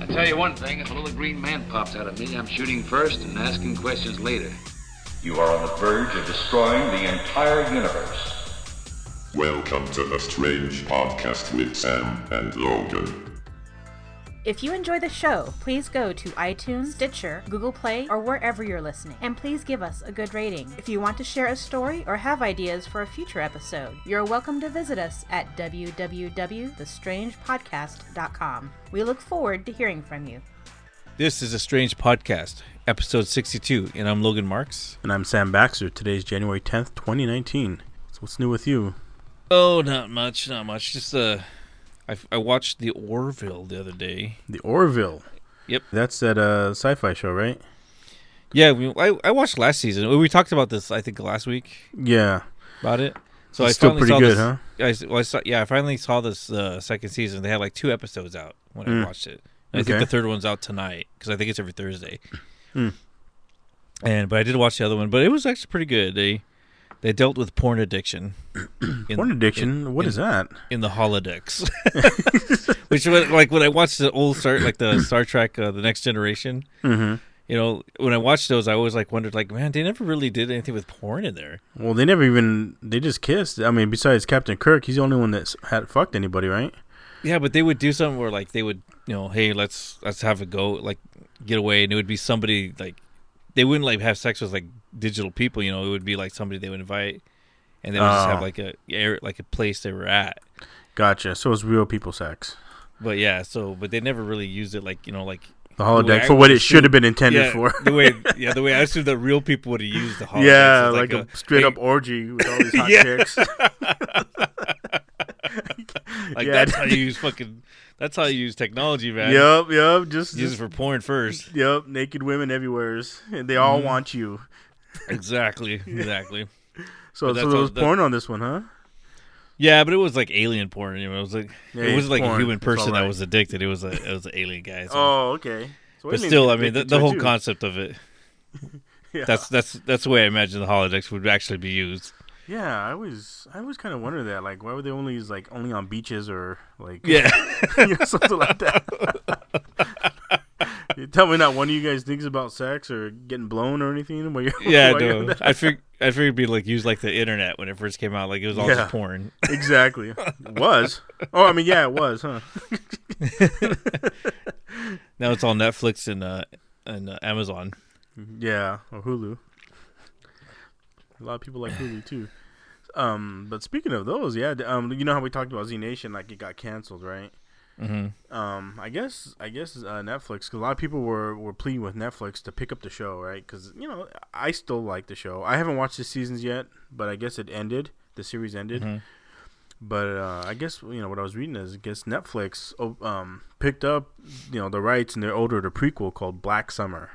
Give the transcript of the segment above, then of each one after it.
I tell you one thing, if a little green man pops out of me, I'm shooting first and asking questions later. You are on the verge of destroying the entire universe. Welcome to the Strange Podcast with Sam and Logan. If you enjoy the show, please go to iTunes, Stitcher, Google Play, or wherever you're listening, and please give us a good rating. If you want to share a story or have ideas for a future episode, you're welcome to visit us at www.thestrangepodcast.com. We look forward to hearing from you. This is a strange podcast, episode 62, and I'm Logan Marks. And I'm Sam Baxter. Today's January 10th, 2019. So what's new with you? Oh, not much, not much. Just uh, I, I watched the Orville the other day. The Orville. Yep. That's that uh, sci-fi show, right? Yeah, we, I I watched last season. We talked about this, I think, last week Yeah. about it. So It's I still finally pretty saw good, this, huh? I, well, I saw, yeah, I finally saw this uh, second season. They had like two episodes out when I Mm. watched it. And I think the third one's out tonight because I think it's every Thursday. Mm. And but I did watch the other one, but it was actually pretty good. They they dealt with porn addiction. in- Porn addiction. What in- is that? in the holodecks. Which was like when I watched the old Star like the Star Trek uh, the Next Generation, Mm-hmm. you know, when I watched those I always like wondered like man, they never really did anything with porn in there. Well, they never even. They just kissed. I mean, besides Captain Kirk, he's the only one that's had fucked anybody, right? Yeah, but they would do something where like they would, you know, hey, let's let's have a go, like get away and it would be somebody like they wouldn't like have sex with like digital people, you know, it would be like somebody they would invite and they would just have Oh. like a air like a place they were at. Gotcha. So it's real people sex. But yeah, so but they never really used it like, you know, like The holodeck I for what it should have been intended yeah, for. the way yeah, the way I assumed that real people would have used the holodeck. yeah, was like, a, straight up orgy with all these hot Yeah. chicks. Like Yeah, that's how you use fucking that's how you use technology, man. Yep, yep. Just, Use it for porn first. yep. Naked women everywhere, and they all Mm-hmm. want you. Exactly. Exactly. So, so there was that- porn on this one, huh? Yeah, but it was like alien porn. You know, it was like Yeah, it wasn't like porn. a human person that was addicted. It was a it was an alien guy. so- Oh, okay. So but still, I mean, the, the whole too. concept of it. Yeah. That's that's that's the way I imagine the holodecks would actually be used. Yeah, I always, I always kind of wonder that. Like, why would they only use like only on beaches or like Yeah. you know, something like that? you tell me not one of you guys thinks about sex or getting blown or anything. While you're, yeah, while you're no. that? I fig I figured it'd be like used like the internet when it first came out. Like it was all Yeah. just porn. exactly. It was. Oh, I mean, yeah, it was, huh? Now it's all Netflix and uh and uh, Amazon. Yeah, or Hulu. A lot of people like Hulu too. Um, but speaking of those, yeah, um, you know how we talked about Z Nation, like it got canceled, right? hmm Um, I guess I guess uh, Netflix, because a lot of people were were pleading with Netflix to pick up the show, right? Because you know I still like the show. I haven't watched the seasons yet, but I guess it ended. The series ended. Mhm. But uh, I guess you know what I was reading is I guess Netflix oh, um picked up you know the rights and they ordered a prequel called Black Summer.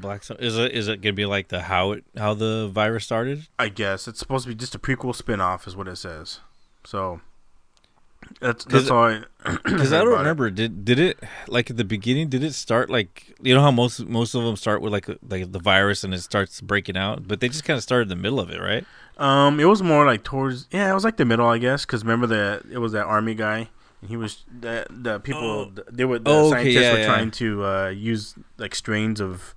Black Sun is it is it gonna be like the how it how the virus started? I guess it's supposed to be just a prequel spin-off is what it says. So that's that's all I Because I don't about it. remember. Did did it like at the beginning? Did it start like you know how most most of them start with like like the virus and it starts breaking out, but they just kind of started in the middle of it, right? Um, it was more like towards yeah, it was like the middle, I guess, because remember that it was that army guy, and he was the the people Oh. they were the Oh, okay, scientists yeah, were yeah. trying to uh, use like strains of,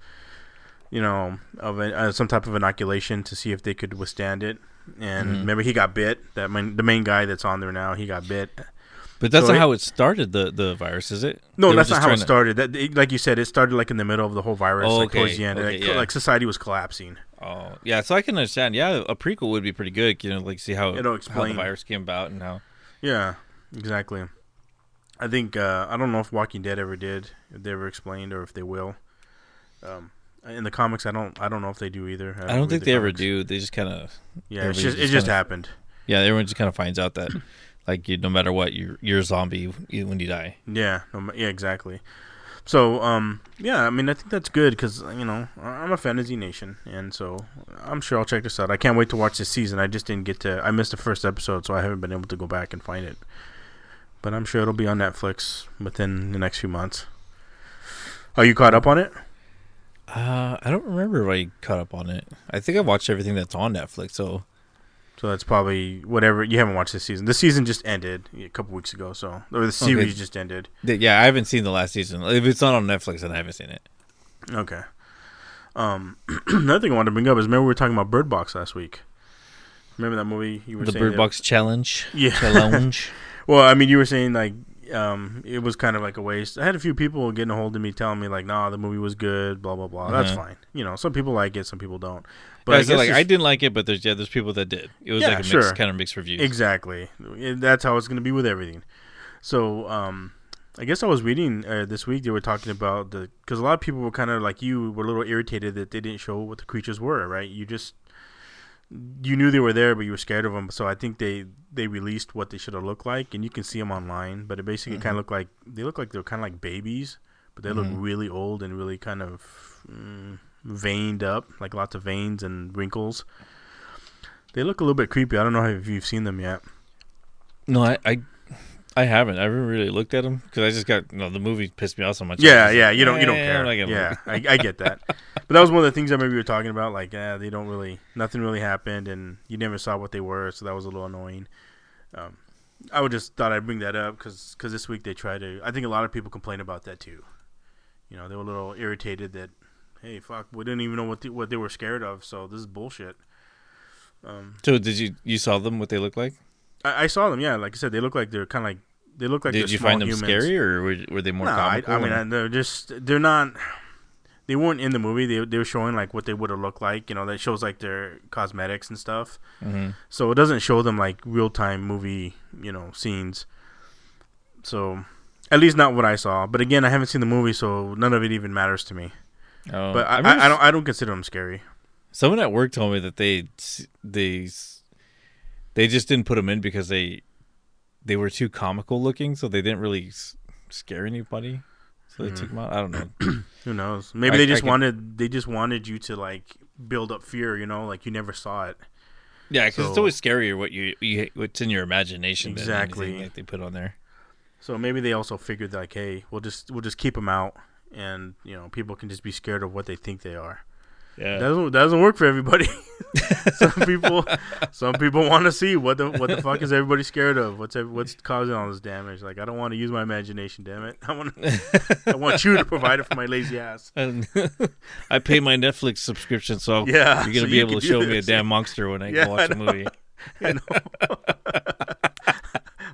you know, of a, uh, some type of inoculation to see if they could withstand it. And Mhm. remember, he got bit. That main, the main guy that's on there now, he got bit. But that's So not it- how it started. The the virus is it? No, They that's not how it to- started. That it- like you said, it started like in the middle of the whole virus, Oh, like towards okay, the end, okay, like, yeah. like society was collapsing. Oh, yeah. So I can understand. Yeah, a prequel would be pretty good. You know, like see how It'll explain. how the virus came about and how. Yeah, exactly. I think uh, I don't know if Walking Dead ever did, if they ever explained, or if they will. Um, in the comics, I don't. I don't know if they do either. I don't read think the they ever do. They just kind of Yeah, it's just, it just just kinda- happened. yeah. Everyone just kind of finds out that like you, no matter what, you're you're a zombie when you die. Yeah, no yeah, exactly. So, um, yeah, I mean, I think that's good because you know I- I'm a fantasy Nation, and so I'm sure I'll check this out. I can't wait to watch this season. I just didn't get to. I missed the first episode, so I haven't been able to go back and find it. But I'm sure it'll be on Netflix within the next few months. Are you caught up on it? Uh, I don't remember if I caught up on it. I think I watched everything that's on Netflix. So So that's probably whatever you haven't watched this season. The season just ended a couple weeks ago, so or the series just ended. Yeah, I haven't seen the last season. If it's not on Netflix, then I haven't seen it. Okay. Um, another thing I wanted to bring up is remember we were talking about Bird Box last week. Remember that movie you were The Bird that- Box Challenge. Yeah. Challenge. Well, I mean, you were saying like um, it was kind of like a waste. I had a few people getting a hold of me telling me like, "Nah, the movie was good." Blah blah blah. That's Uh-huh. fine. You know, some people like it, some people don't. But I guess said, like I didn't like it, but there's yeah, there's people that did. It was Yeah, like a mixed, sure. kind of mixed reviews. Exactly. That's how it's going to be with everything. So, um, I guess I was reading uh, this week. They were talking about the because a lot of people were kind of like you were a little irritated that they didn't show what the creatures were. Right? You just you knew they were there, but you were scared of them. So I think they they released what they should have looked like, and you can see them online. But it basically kind of looked like they look like they're kind of like babies, but they look really old and really kind of mm, veined up, like lots of veins and wrinkles. They look a little bit creepy. I don't know if you've seen them yet. No, I, I, I haven't. I haven't really looked at them because I just got no. The movie pissed me off so much. Yeah, yeah, you don't you don't "Eh, care. I'm not gonna yeah. I, I get that. But that was one of the things I remember you were talking about. Like, yeah, they don't really, nothing really happened, and you never saw what they were, so that was a little annoying. Um, I would just thought I'd bring that up because cause this week they tried to. I think a lot of people complain about that too. You know, they were a little irritated that, hey, fuck, we didn't even know what the, what they were scared of, so this is bullshit. Um, So did you you saw them? What they look like? I, I saw them. Yeah, like I said, they look like they're kind of like they look like. did you find them humans. scary or were, were they more No, I? I mean, I, they're just they're not. They weren't in the movie. They they were showing like what they would have looked like. You know, that shows like their cosmetics and stuff. Mhm. So it doesn't show them like real time movie, you know, scenes. So, at least not what I saw. But again, I haven't seen the movie, so none of it even matters to me. Oh, But I, remember I, I don't I don't consider them scary. Someone at work told me that they they they just didn't put them in because they they were too comical looking, so they didn't really s- scare anybody. So they took hmm. them out. I don't know. Who knows? Maybe I- they I just can- wanted they just wanted you to like build up fear. You know, like you never saw it. Yeah, because it's always scarier what you, you what's in your imagination Exactly. that they put on there. So maybe they also figured like, hey, we'll just we'll just keep them out, and you know, people can just be scared of what they think they are. Yeah, That doesn't doesn't work for everybody. some people, some people want to see what the what the fuck is everybody scared of? What's what's causing all this damage? Like I don't want to use my imagination. Damn it! I want I want you to provide it for my lazy ass. And I pay my Netflix subscription, so Yeah, you're gonna so be you able to show me a damn monster when I Yeah, go watch I a movie. I know.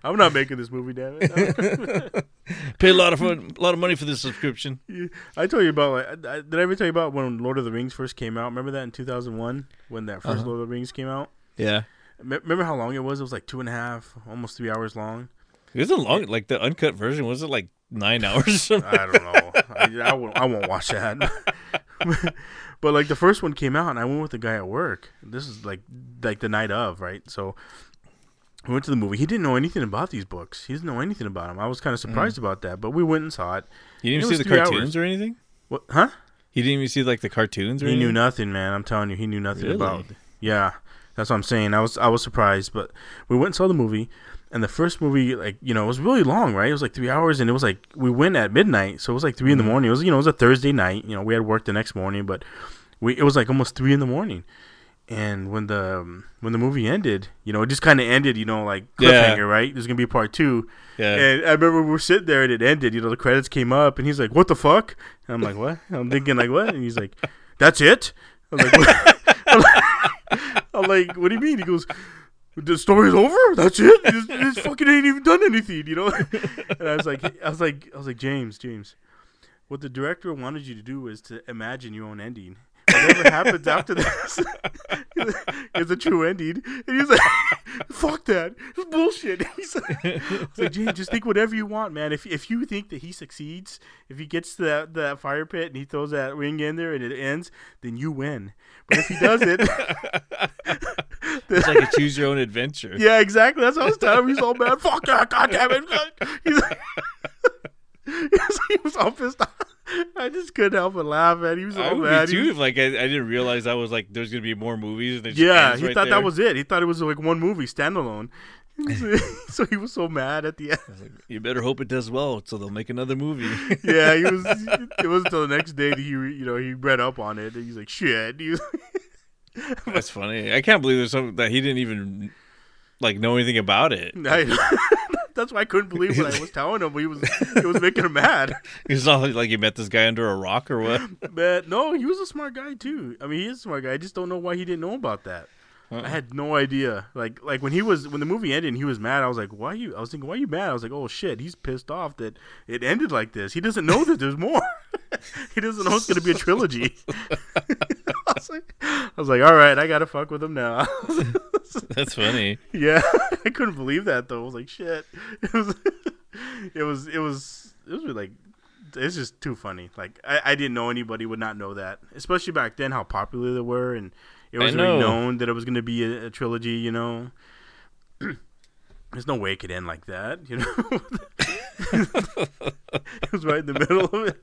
I'm not making this movie. Damn it! Pay a lot of fun, a lot of money for this subscription. I told you about like I- I- did I ever tell you about when Lord of the Rings first came out? Remember that in 2001 when that 1st Uh-huh. Lord of the Rings came out? Yeah, Me- Remember how long it was? It was like two and a half, almost three hours long. it wasn't long. Like the uncut version was it like nine hours? or something? I don't know. I, I, won't, I won't watch that. but like the first one came out, and I went with the guy at work. This is like like the night of, right? So we went to the movie. He didn't know anything about these books. He didn't know anything about them. I was kind of surprised about that. But we went and saw it. You didn't It even see the cartoons hours. or anything. What? Huh? He didn't even see like the cartoons or He anything. knew nothing, man. I'm telling you, he knew nothing Really? about. Yeah, that's what I'm saying. I was I was surprised, but we went and saw the movie, and the first movie, like you know, it was really long, right? It was like three hours, and it was like we went at midnight, so it was like 3 in the Mm-hmm. morning. It was you know it was a Thursday night. You know, we had work the next morning, but we it was like almost three in the morning. And when the um, when the movie ended, you know, it just kind of ended, you know, like Yeah. cliffhanger, right? There's gonna be a part two, Yeah, and I remember we were sitting there and it ended. You know, the credits came up, and he's like, "What the fuck?" And I'm like, "What?" I'm thinking like, "What?" And he's like, "That's it." I'm like, what? I'm like, I'm like, "What do you mean?" He goes, "The story's over. That's it. This, this fucking ain't even done anything." You know? And I was like, I was like, I was like, James, James, what the director wanted you to do is to imagine your own ending. Whatever happens after this is a true ending. And he's like, fuck that. It's bullshit. He's like, like, James, just think whatever you want, man. If if you think that he succeeds, if he gets to that, that fire pit and he throws that ring in there and it ends, then you win. But if he doesn't, it's like a choose your own adventure. yeah, exactly. That's what I was telling him. He's all mad. Fuck that, God damn it. He's like, he was all pissed off. I just couldn't help but laugh, man. He was I all would mad. be too was- if like I, I didn't realize I was like there's gonna be more movies. Yeah, he right thought there. that was it. He thought it was like one movie, standalone. so he was so mad at the end. You better hope it does well, so they'll make another movie. yeah, he was. It wasn't until the next day that he, you know, he read up on it. And he's like, "Shit." He was, That's funny. I can't believe there's something that he didn't even like know anything about it. I, that's why I couldn't believe what I was telling him. He was it was making him mad. It's not like you met this guy under a rock or what. But no, he was a smart guy too. I mean, he is a smart guy. I just don't know why he didn't know about that. I uh-uh. had no idea. Like like when he was when the movie ended and he was mad, I was like, Why are you I was thinking, Why are you mad? I was like, Oh shit, he's pissed off that it ended like this. He doesn't know that there's more. he doesn't know it's gonna be a trilogy. I was like I was like, Alright, I gotta fuck with him now. That's funny. yeah. I couldn't believe that though. I was like, shit. It was it was it was it was really, like it's just too funny. Like I, I didn't know anybody would not know that. Especially back then how popular they were and it was know. known that it was going to be a, a trilogy. You know, there's no way it could end like that. You know, it was right in the middle of it.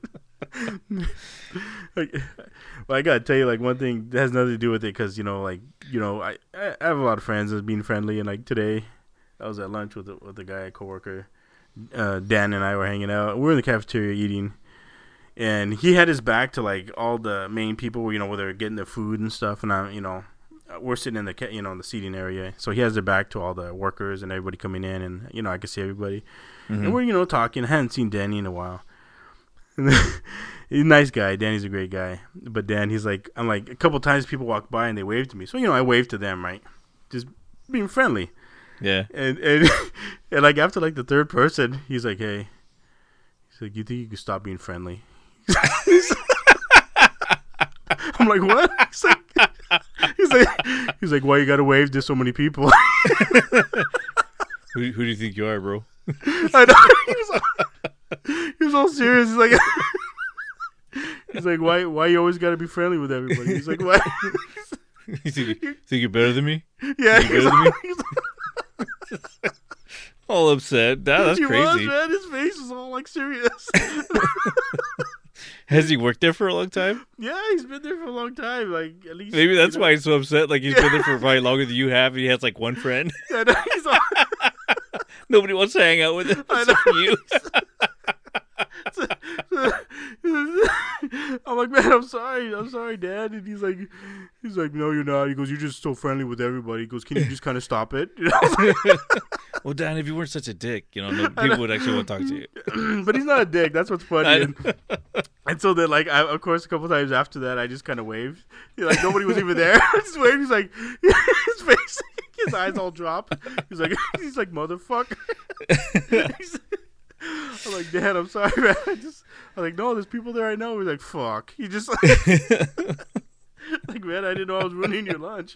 like, well, I gotta tell you, like one thing that has nothing to do with it, because you know, like you know, I I have a lot of friends that's being friendly, and like today, I was at lunch with a, with a guy, a coworker, uh, Dan and I were hanging out. We were in the cafeteria eating, and he had his back to like all the main people, you know, where they're getting their food and stuff. And I, you know, we're sitting in the you know in the seating area, so he has their back to all the workers and everybody coming in, and you know I can see everybody, and we're you know talking. I hadn't seen Danny in a while. he's a nice guy. Danny's a great guy, but Dan, he's like, I'm like a couple times people walk by and they wave to me, so you know I wave to them, right? Just being friendly. Yeah. And and and like after like the third person, he's like, "Hey," he's like, "You think you could stop being friendly?" I'm like, "What?" He's like, he's like, he's like, "Why you gotta wave to so many people?" Who, who do you think you are, bro? I know. He was, all, he was all serious. He's like, he's like, "Why why you always gotta be friendly with everybody?" He's like, "What?" you think, you think you're better than me? yeah, You he's better than me? All upset. That, that's he was, crazy. man. His face was all like serious. Has he worked there for a long time? yeah, he's been there for a long time. Like at least Maybe that's you know- why he's so upset. Like he's been there for probably longer than you have. And he has like one friend. He's all, Nobody wants to hang out with him. I know. You. I'm like, man, I'm sorry, I'm sorry, Dad. And he's like, he's like, no, you're not. He goes, you're just so friendly with everybody. He goes, can you just kind of stop it? You know? well, Dan, if you weren't such a dick, you know, no, people would actually want to talk to you. but he's not a dick. That's what's funny. And, and so then, like, I, of course, a couple times after that, I just kind of waved. Like nobody was even there. I just waved. He's like, his face, his eyes all drop. He's like, he's like, motherfucker. I'm like, Dad, I'm sorry, man. I just, I'm like, no, there's people there I know. He's like, fuck. He just like, like, man, I didn't know I was ruining your lunch.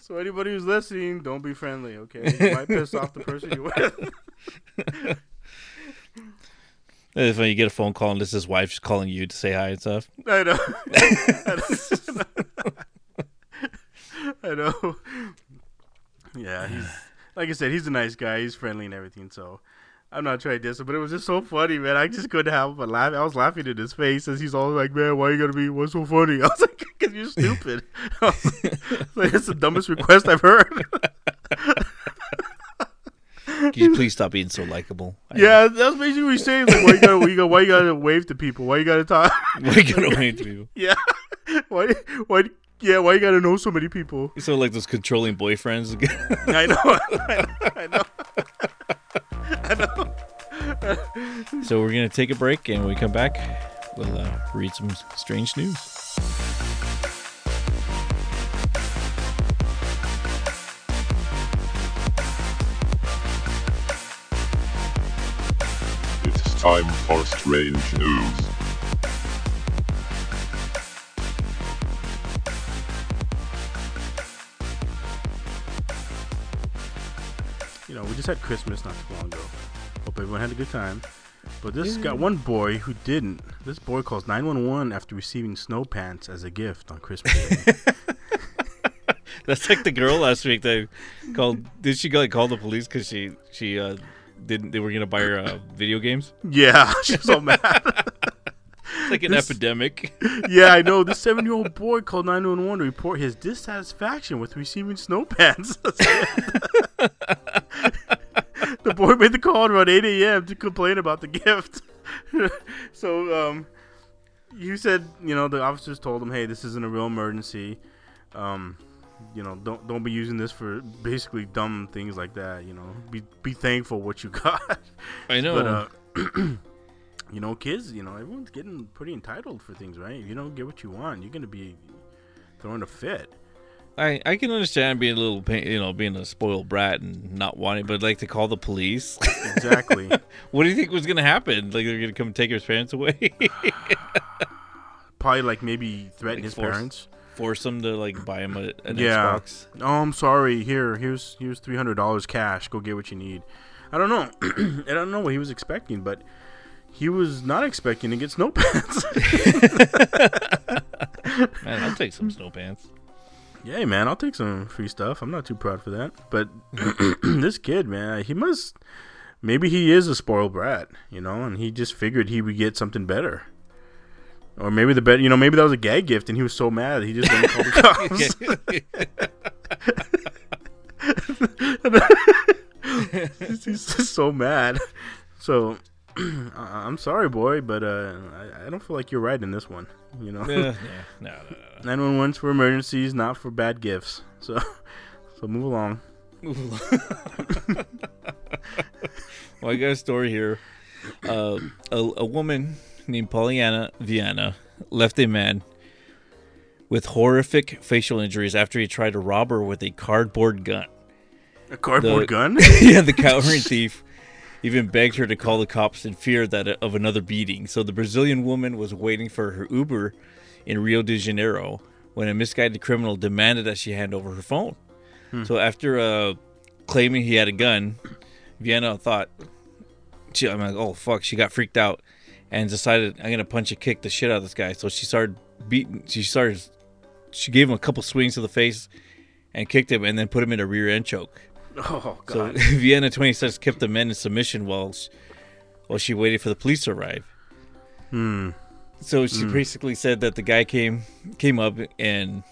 so anybody who's listening, don't be friendly, okay? You might piss off the person you're with. It's funny you get a phone call and it's his wife just calling you to say hi and stuff. I know. I know. Yeah, he's like I said, he's a nice guy. He's friendly and everything. So I'm not trying to diss him, but it was just so funny, man. I just couldn't help but laugh. I was laughing in his face as he's all like, "Man, why you gotta be what's so funny?" I was like, "Cause you're stupid." I was like, it's the dumbest request I've heard. Can you please stop being so likable? Yeah, that's basically what he's saying. Like, why you gotta, why you gotta, why you gotta wave to people? Why you gotta talk? Why you gotta wait to people? yeah, why, why, yeah, why you gotta know so many people? So like those controlling boyfriends. I know, I know, I know. I know. so we're gonna take a break, and when we come back, we'll uh, read some strange news. It's time for strange news. Had Christmas not too long ago. Hope everyone had a good time. But this got one boy who didn't. This boy calls 911 after receiving snow pants as a gift on Christmas Day. That's like the girl last week that called. Did she like call the police because she she uh, didn't? They were gonna buy her uh, video games. yeah, she's so mad. It's like an This- epidemic. yeah, I know. This seven year old boy called 911 to report his dissatisfaction with receiving snow pants. The boy made the call around 8 a.m. to complain about the gift. so, um, you said you know the officers told him, hey, this isn't a real emergency. Um, you know, don't don't be using this for basically dumb things like that. You know, be be thankful what you got. I know. But uh, you know, kids, you know, everyone's getting pretty entitled for things, right? If you don't get what you want, you're gonna be throwing a fit. I, I can understand being a little, pa- you know, being a spoiled brat and not wanting, but like to call the police. Exactly. what do you think was gonna happen? Like they're gonna come take his parents away, Probably like maybe threaten Like his force- parents. force him to like buy him a, an Yeah. Xbox. Oh, I'm sorry. Here, here's here's three hundred dollars cash. Go get what you need. I don't know. I don't know what he was expecting, but he was not expecting to get snow pants. Man, I'll take some snow pants. Yeah, man, I'll take some free stuff. I'm not too proud for that. But this kid, man, he must. Maybe he is a spoiled brat, you know, and he just figured he would get something better. Or maybe the bet, you know, maybe that was a gag gift, and he was so mad he just didn't call the cops. He's just so mad. So I- I'm sorry, boy, but uh, I, I don't feel like you're right in this one. You know, yeah, yeah, no, no, no. 911's for emergencies, not for bad gifts. So, so move along. Move along. Well, I got a story here. Uh, a, a woman named Polyana Viana left a man with horrific facial injuries after he tried to rob her with a cardboard gun. A cardboard The- gun? yeah, the cowering thief even begged her to call the cops in fear that of another beating. So the Brazilian woman was waiting for her Uber in Rio de Janeiro when a misguided criminal demanded that she hand over her phone. So after uh, claiming he had a gun, Viana thought, she, I'm like, oh fuck, she got freaked out and decided I'm gonna punch and kick the shit out of this guy. So she started beating. She started. She gave him a couple swings to the face and kicked him, and then put him in a rear end choke. Oh So god. Viana 26 kept the men in submission while she, while she waited for the police to arrive. Hmm. So she basically said that the guy came came up and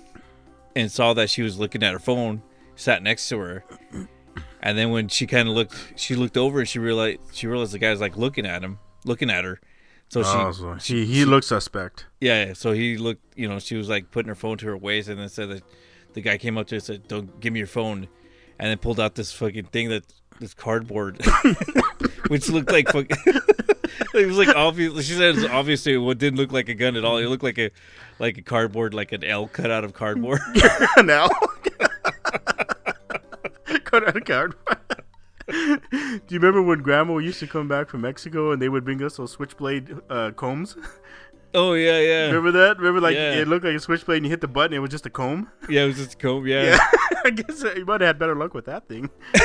and saw that she was looking at her phone, sat next to her, and then when she kind of looked, she looked over and she realized she realized the guy's like looking at him, looking at her. So she, oh, so he he looks suspect. yeah, yeah, so he looked, you know, she was like putting her phone to her waist, and then said that the guy came up to her and said, "Don't give me your phone," and then pulled out this fucking thing that this cardboard, which looked like fucking. it was like obvious. She said it was obviously what didn't look like a gun at all. It looked like a like a cardboard, like an L cut out of cardboard. now. Cut out a card. Do you remember when Grandma used to come back from Mexico and they would bring us those switchblade uh, combs? Oh yeah, yeah, Remember that? Remember like Yeah. it looked like a switchblade and you hit the button, it was just a comb. yeah. It was just a comb. Yeah, Yeah, I guess uh, you might have had better luck with that thing.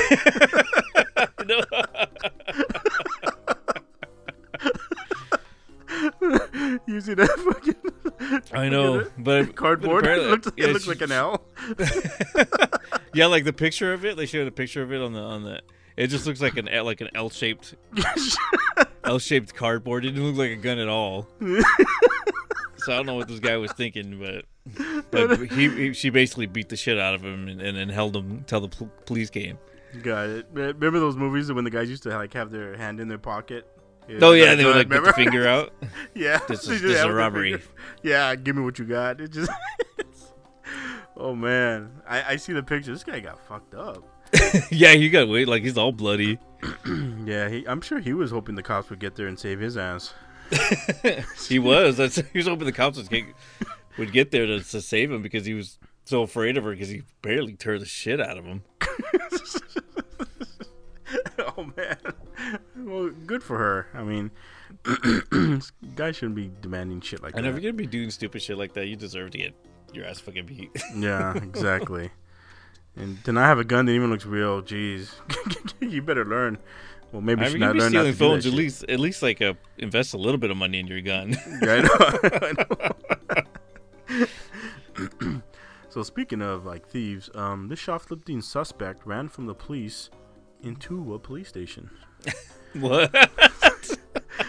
see that fucking I know, but cardboard? but It looked, it yeah, looked she- like an L. Yeah, like the picture of it. They showed a picture of it on the on the. It just looks like an L- like an L shaped L shaped cardboard. It didn't look like a gun at all. so I don't know what this guy was thinking, but but he, he she basically beat the shit out of him and, and then held him until the pol- police came. Got it. Remember those movies when the guys used to like have their hand in their pocket? Oh yeah, they would like put the finger out. Yeah, This is- this is a robbery. Yeah, give me what you got. It just. oh man, I, I see the picture. This guy got fucked up. yeah, he got wait like he's all bloody. Yeah, he, I'm sure he was hoping the cops would get there and save his ass. He was. That's, he was hoping the cops would get, would get there to, to save him because he was so afraid of her because he barely tore the shit out of him. oh man. Well, good for her. I mean, guys shouldn't be demanding shit like that. And if you're gonna be doing stupid shit like that, you deserve to get your ass fucking beat. Yeah, exactly. And to not have a gun that even looks real, jeez, you better learn. Well, maybe I she mean, you not be learn not stealing to do that phones. At least, at least, like, invest a little bit of money in your gun. Yeah, I know. I know. so speaking of like thieves, um, this shoplifting suspect ran from the police into a police station. what?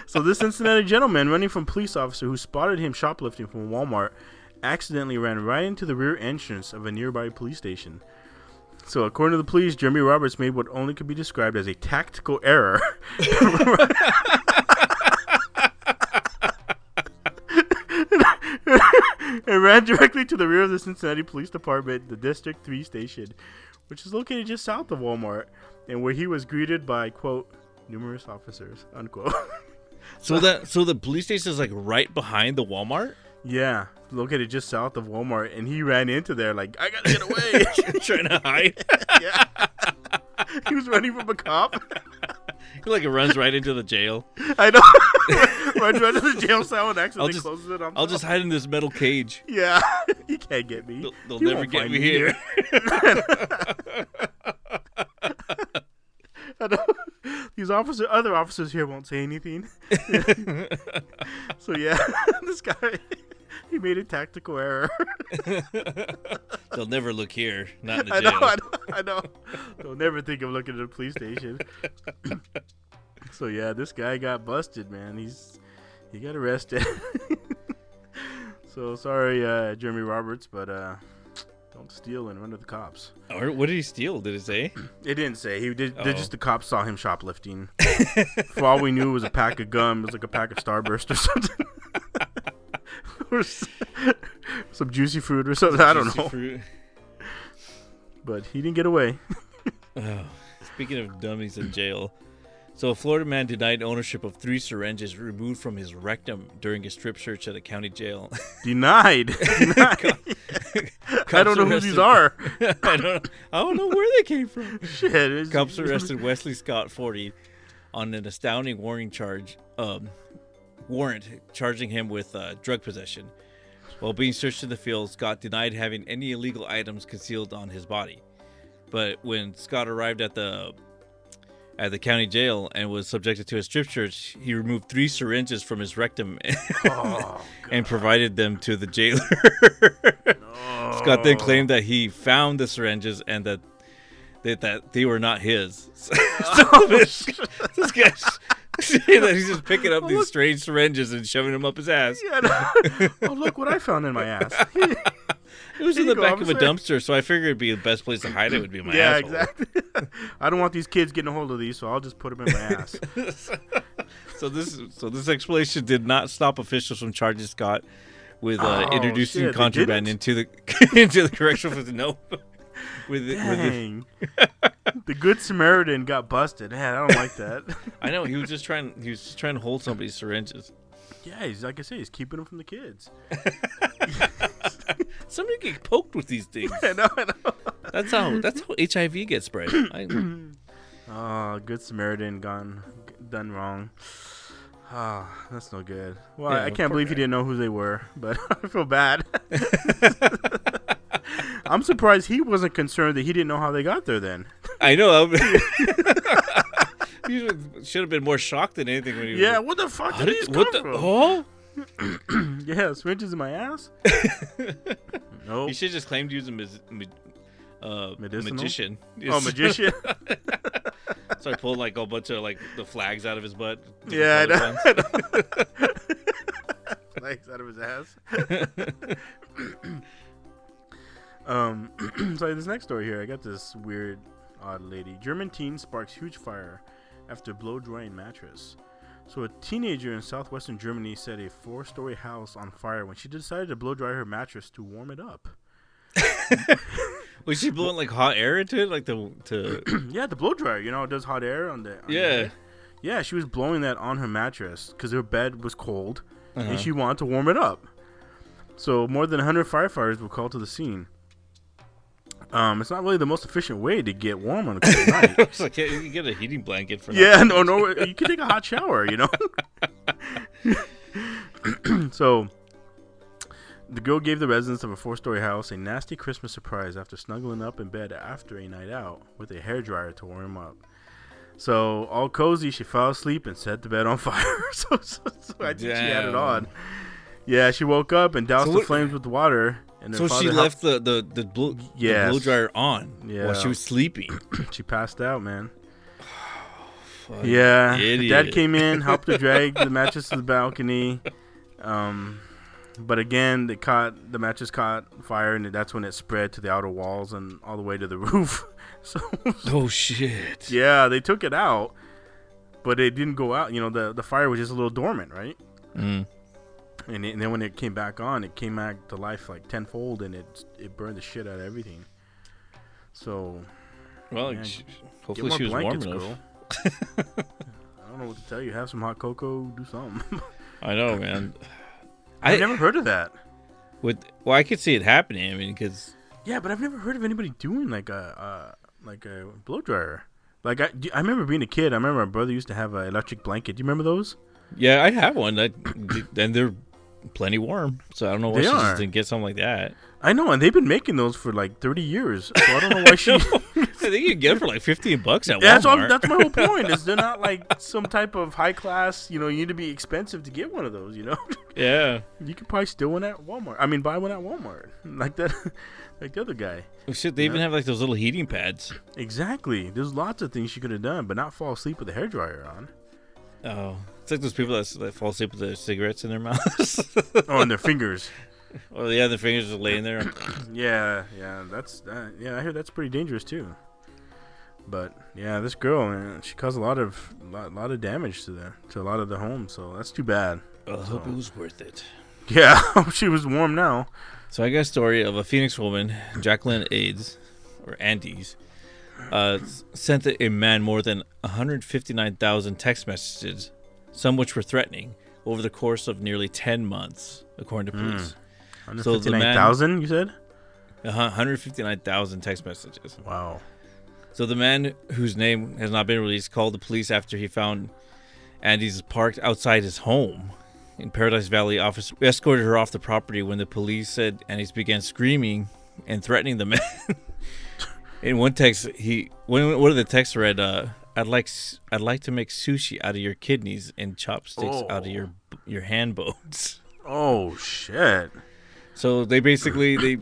So this Cincinnati gentleman running from police officer who spotted him shoplifting from Walmart accidentally ran right into the rear entrance of a nearby police station. So according to the police, Jeremy Roberts made what only could be described as a tactical error. And ran directly to the rear of the Cincinnati Police Department, the District 3 station, which is located just south of Walmart, and where he was greeted by, quote, numerous officers, unquote. So that so the police station is like right behind the Walmart. Yeah, located just south of Walmart, and he ran into there like, I gotta get away. trying to hide. yeah. he was running from a cop. He like it runs right into the jail. I know. Runs right to the jail cell and accidentally just- closes it on I'll just hide in this metal cage. Yeah, you can't get me. They'll, they'll never get me here. I know. These officer, other officers here won't say anything. so yeah, this guy, he made a tactical error. They'll never look here. Not in the I jail. know, I know, I know. They'll never think of looking at the police station. so yeah, this guy got busted, man. He's he got arrested. so sorry, uh, Jeremy Roberts, but uh, don't steal and run to the cops. Or what did he steal? Did it say? It didn't say he did. Oh. just the cops saw him shoplifting. For all we knew, it was a pack of gum. It was like a pack of Starburst or something, or some juicy fruit or something. I don't know. fruit. But he didn't get away. Oh, speaking of dummies in jail, so a Florida man denied ownership of three syringes removed from his rectum during a strip search at a county jail. Denied. Denied. I don't know who these are. I don't. I don't know where they came from. Shit. Cops arrested Wesley Scott, 40, on an astounding warning charge, um, warrant charging him with uh, drug possession. While being searched in the field, Scott denied having any illegal items concealed on his body. But when Scott arrived at the at the county jail and was subjected to a strip search, he removed three syringes from his rectum Oh, and provided them to the jailer. Scott then claimed that he found the syringes and that that, that they were not his. So, so oh, this, this guy's he's just picking up these strange syringes and shoving them up his ass. Yeah, no. oh, look what I found in my ass. It was in the go, back of a dumpster, so I figured it'd be the best place to hide it would be my ass. yeah, asshole. exactly. I don't want these kids getting a hold of these, so I'll just put them in my ass. So this so this explanation did not stop officials from charging Scott with uh, Oh, introducing shit, contraband into the into the correctional facility. No, with the, with the, Dang. the good Samaritan got busted. Man, I don't like that. I know he was just trying he was just trying to hold somebody's syringes. Yeah, he's like I say, he's keeping them from the kids. Somebody get poked with these things. I know, I know. That's how that's how HIV gets spread. I, Oh, good Samaritan gone done wrong. Ah, that's no good. Well, Yeah, I can't poor believe he guy. didn't know who they were, but I feel bad. I'm surprised he wasn't concerned that he didn't know how they got there. Then, I know. He should have been more shocked than anything when he yeah, what the fuck did did, these what come the? from? Oh, Yeah, syringes in my ass. nope. he should just claimed he was a mis- ma- uh, magician. Oh, magician. Started pulling like a bunch of like the flags out of his butt. yeah, I know. Legs out of his ass. um, so this next story here, I got this weird, odd lady. German teen sparks huge fire after blow drying mattress. So a teenager in southwestern Germany set a four-story house on fire when she decided to blow dry her mattress to warm it up. Was she blowing like hot air into it, like the to? yeah, the blow dryer, you know, it does hot air on the. on Yeah. bed. Yeah, she was blowing that on her mattress because her bed was cold Uh-huh. and she wanted to warm it up. So more than 100 firefighters were called to the scene. Um, it's not really the most efficient way to get warm on a cold night. It's like yeah, you get a heating blanket for yeah, no, no, you can take a hot shower, you know. so, the girl gave the residents of a four-story house a nasty Christmas surprise after snuggling up in bed after a night out with a hairdryer to warm up. So, all cozy, she fell asleep and set the bed on fire. so, so, so I think she had it on. Yeah, she woke up and doused So the flames with water. And So she left the the the blow, the Yes. blow dryer on Yeah. while she was sleeping. she passed out, man. Fucking Yeah, the dad came in, helped her drag the mattress to the balcony. Um, but again, they caught the mattress caught fire, and that's when it spread to the outer walls and all the way to the roof. so Oh shit! yeah, they took it out, but it didn't go out. You know, the the fire was just a little dormant, right? Mm. And, it, and then when it came back on, it came back to life like tenfold, and it it burned the shit out of everything. So Well, Yeah, sh- get hopefully she was warm blankets, enough. I don't know what to tell you. Have some hot cocoa. Do something. I know, man. I've I never heard of that. with well, I could see it happening. I mean, because Yeah, but I've never heard of anybody doing like a uh, like a blow dryer. Like I, I remember being a kid. I remember my brother used to have an electric blanket. Do you remember those? yeah, I have one that, and they're plenty warm. So I don't know why They she are. just didn't get something like that. I know, and they've been making those for like thirty years. So I don't know why she. I think you can get it for like fifteen bucks at Yeah, that's all, Walmart. that's my whole point. Is they're not like some type of high class. You know, you need to be expensive to get one of those. You know, yeah. you could probably steal one at Walmart. I mean, buy one at Walmart, like that, like the other guy. Oh, shit, they even have like those little heating pads. Exactly. There's lots of things she could have done, but not fall asleep with a hair dryer on. Oh, it's like those people that, that fall asleep with their cigarettes in their mouths. Oh, and their fingers. oh yeah, their fingers just laying there. Yeah, yeah, that's that. Yeah, I hear that's pretty dangerous too. But yeah, this girl, man, she caused a lot of lot, lot of damage to the to a lot of the homes. So that's too bad. I hope it was worth it. Yeah, she was warm now. So I got a story of a Phoenix woman, Jacqueline Ades, or Andes, uh, sent a man more than 159,000 text messages, some which were threatening, over the course of nearly 10 months, according to police. So the man- 159,000, you said? Uh-huh, 159,000 text messages. Wow. So the man whose name has not been released called the police after he found Andy's parked outside his home in Paradise Valley. Officer escorted her off the property when the police said Andes began screaming and threatening the man. in one text, he one one of the texts read, uh, "I'd like I'd like to make sushi out of your kidneys and chopsticks out of your your hand bones." Oh shit. So they basically they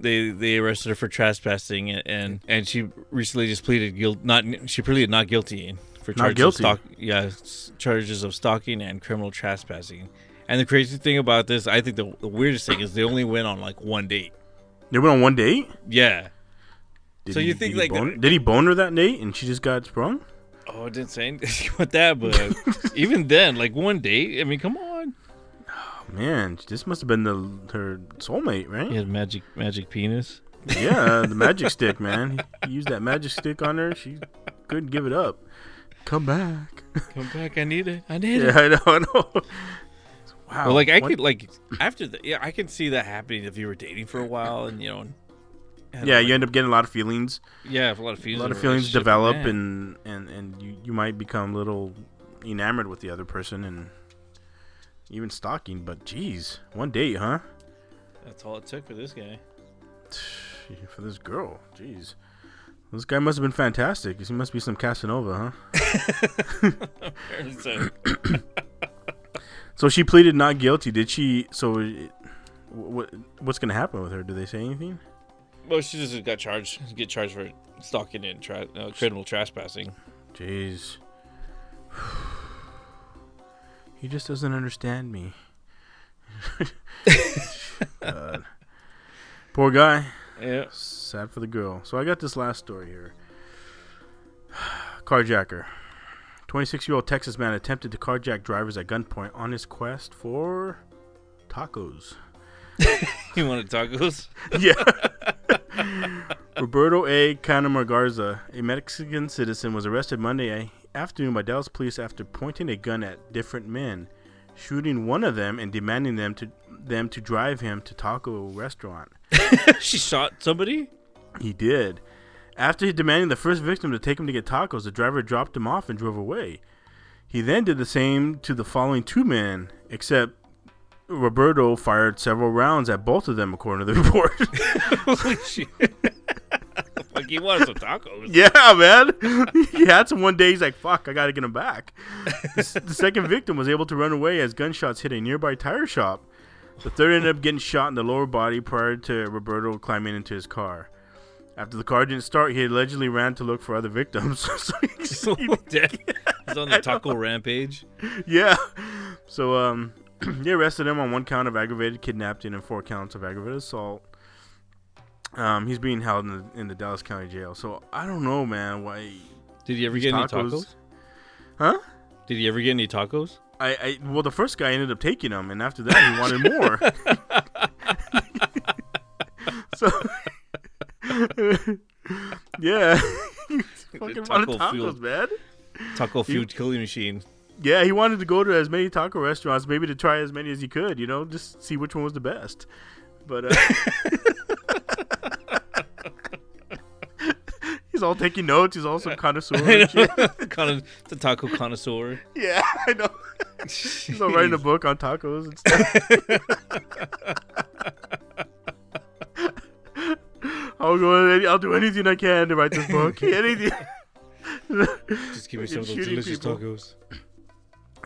they they arrested her for trespassing and and, and she recently just pleaded guilt not she pleaded not guilty for charges guilty? of stalk yeah charges of stalking and criminal trespassing. And the crazy thing about this, I think the, the weirdest thing is they only went on like one date. They went on one date? Yeah. Did So he, you think, did he like, bone, the- did he bone her that date and she just got sprung? Oh, I didn't say anything about that, but even then, like one date. I mean, come on. Oh, man, this must have been the her soulmate, right? He had magic magic penis. Yeah, the magic stick, man. He used that magic stick on her. She couldn't give it up. Come back. Come back, I need it. I need it. Yeah, I know. I know. Wow. Well, like I What- could like after the yeah, I can see that happening if you were dating for a while and you know. Yeah, you end up getting a lot of feelings. yeah, a lot of feelings. A lot of feelings develop, and and and you you might become a little enamored with the other person, and even stalking. But geez, one date, huh? that's all it took for this guy. For this girl, jeez. This guy must have been fantastic. He must be some Casanova, huh? so, So she pleaded not guilty. Did she? So, what what's gonna happen with her? Do they say anything? Well, she just got charged. Get charged for stalking and tra- uh, criminal trespassing. Jeez. He just doesn't understand me. God. Poor guy. Yeah. Sad for the girl. So I got this last story here. Carjacker. 26 year old Texas man attempted to carjack drivers at gunpoint on his quest for tacos. You wanted tacos? yeah. Roberto A. Canamar Garza, a Mexican citizen, was arrested Monday afternoon by Dallas police after pointing a gun at different men, shooting one of them and demanding them to them to drive him to taco restaurant. she shot somebody. He did. After demanding the first victim to take him to get tacos, the driver dropped him off and drove away. He then did the same to the following two men, except Roberto fired several rounds at both of them, according to the report. Holy shit! like he wanted some tacos. yeah, man. he had some one day. He's like, fuck, I got to get him back. the, the second victim was able to run away as gunshots hit a nearby tire shop. The third ended up getting shot in the lower body prior to Roberto climbing into his car. After the car didn't start, he allegedly ran to look for other victims. so he, he- Dead. He's on the taco rampage. yeah. So um, they arrested him on one count of aggravated kidnapping and four counts of aggravated assault. Um, he's being held in the, in the Dallas County Jail. So I don't know, man. Why? Did he ever get any tacos? Huh? Did he ever get any tacos? I, I well, the first guy ended up taking him, and after that, he wanted more. so, yeah, fucking Taco tacos, field. man. Taco food killing machine. Yeah, he wanted to go to as many taco restaurants, maybe to try as many as he could. You know, just see which one was the best. But uh, he's all taking notes. He's also connoisseur. and shit. kind of the taco connoisseur. Yeah, I know. He's all writing a book on tacos and stuff. I'll go. I'll do anything I can to write this book. Anything. Just give me some of those delicious people. tacos.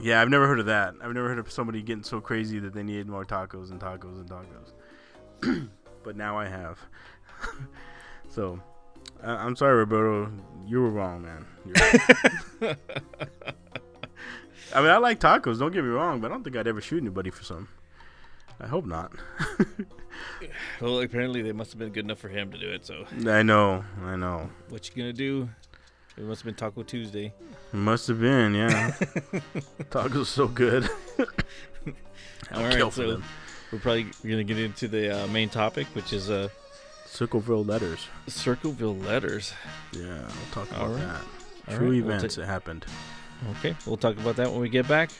Yeah, I've never heard of that. I've never heard of somebody getting so crazy that they needed more tacos and tacos and tacos. but now I have. so, I I'm sorry, Roberto. You were wrong, man. I mean, I like tacos. Don't get me wrong, but I don't think I'd ever shoot anybody for some. I hope not. Well, apparently they must have been good enough for him to do it. So I know. I know. what you gonna do? It must have been Taco Tuesday. Must have been, yeah. tacos are so good. I'll All kill right, for so them. we're probably gonna get into the uh, main topic, which is uh, Circleville letters. Circleville letters. Yeah, we'll talk about All right. that. All True right, we'll events ta- that happened. Okay, we'll talk about that when we get back.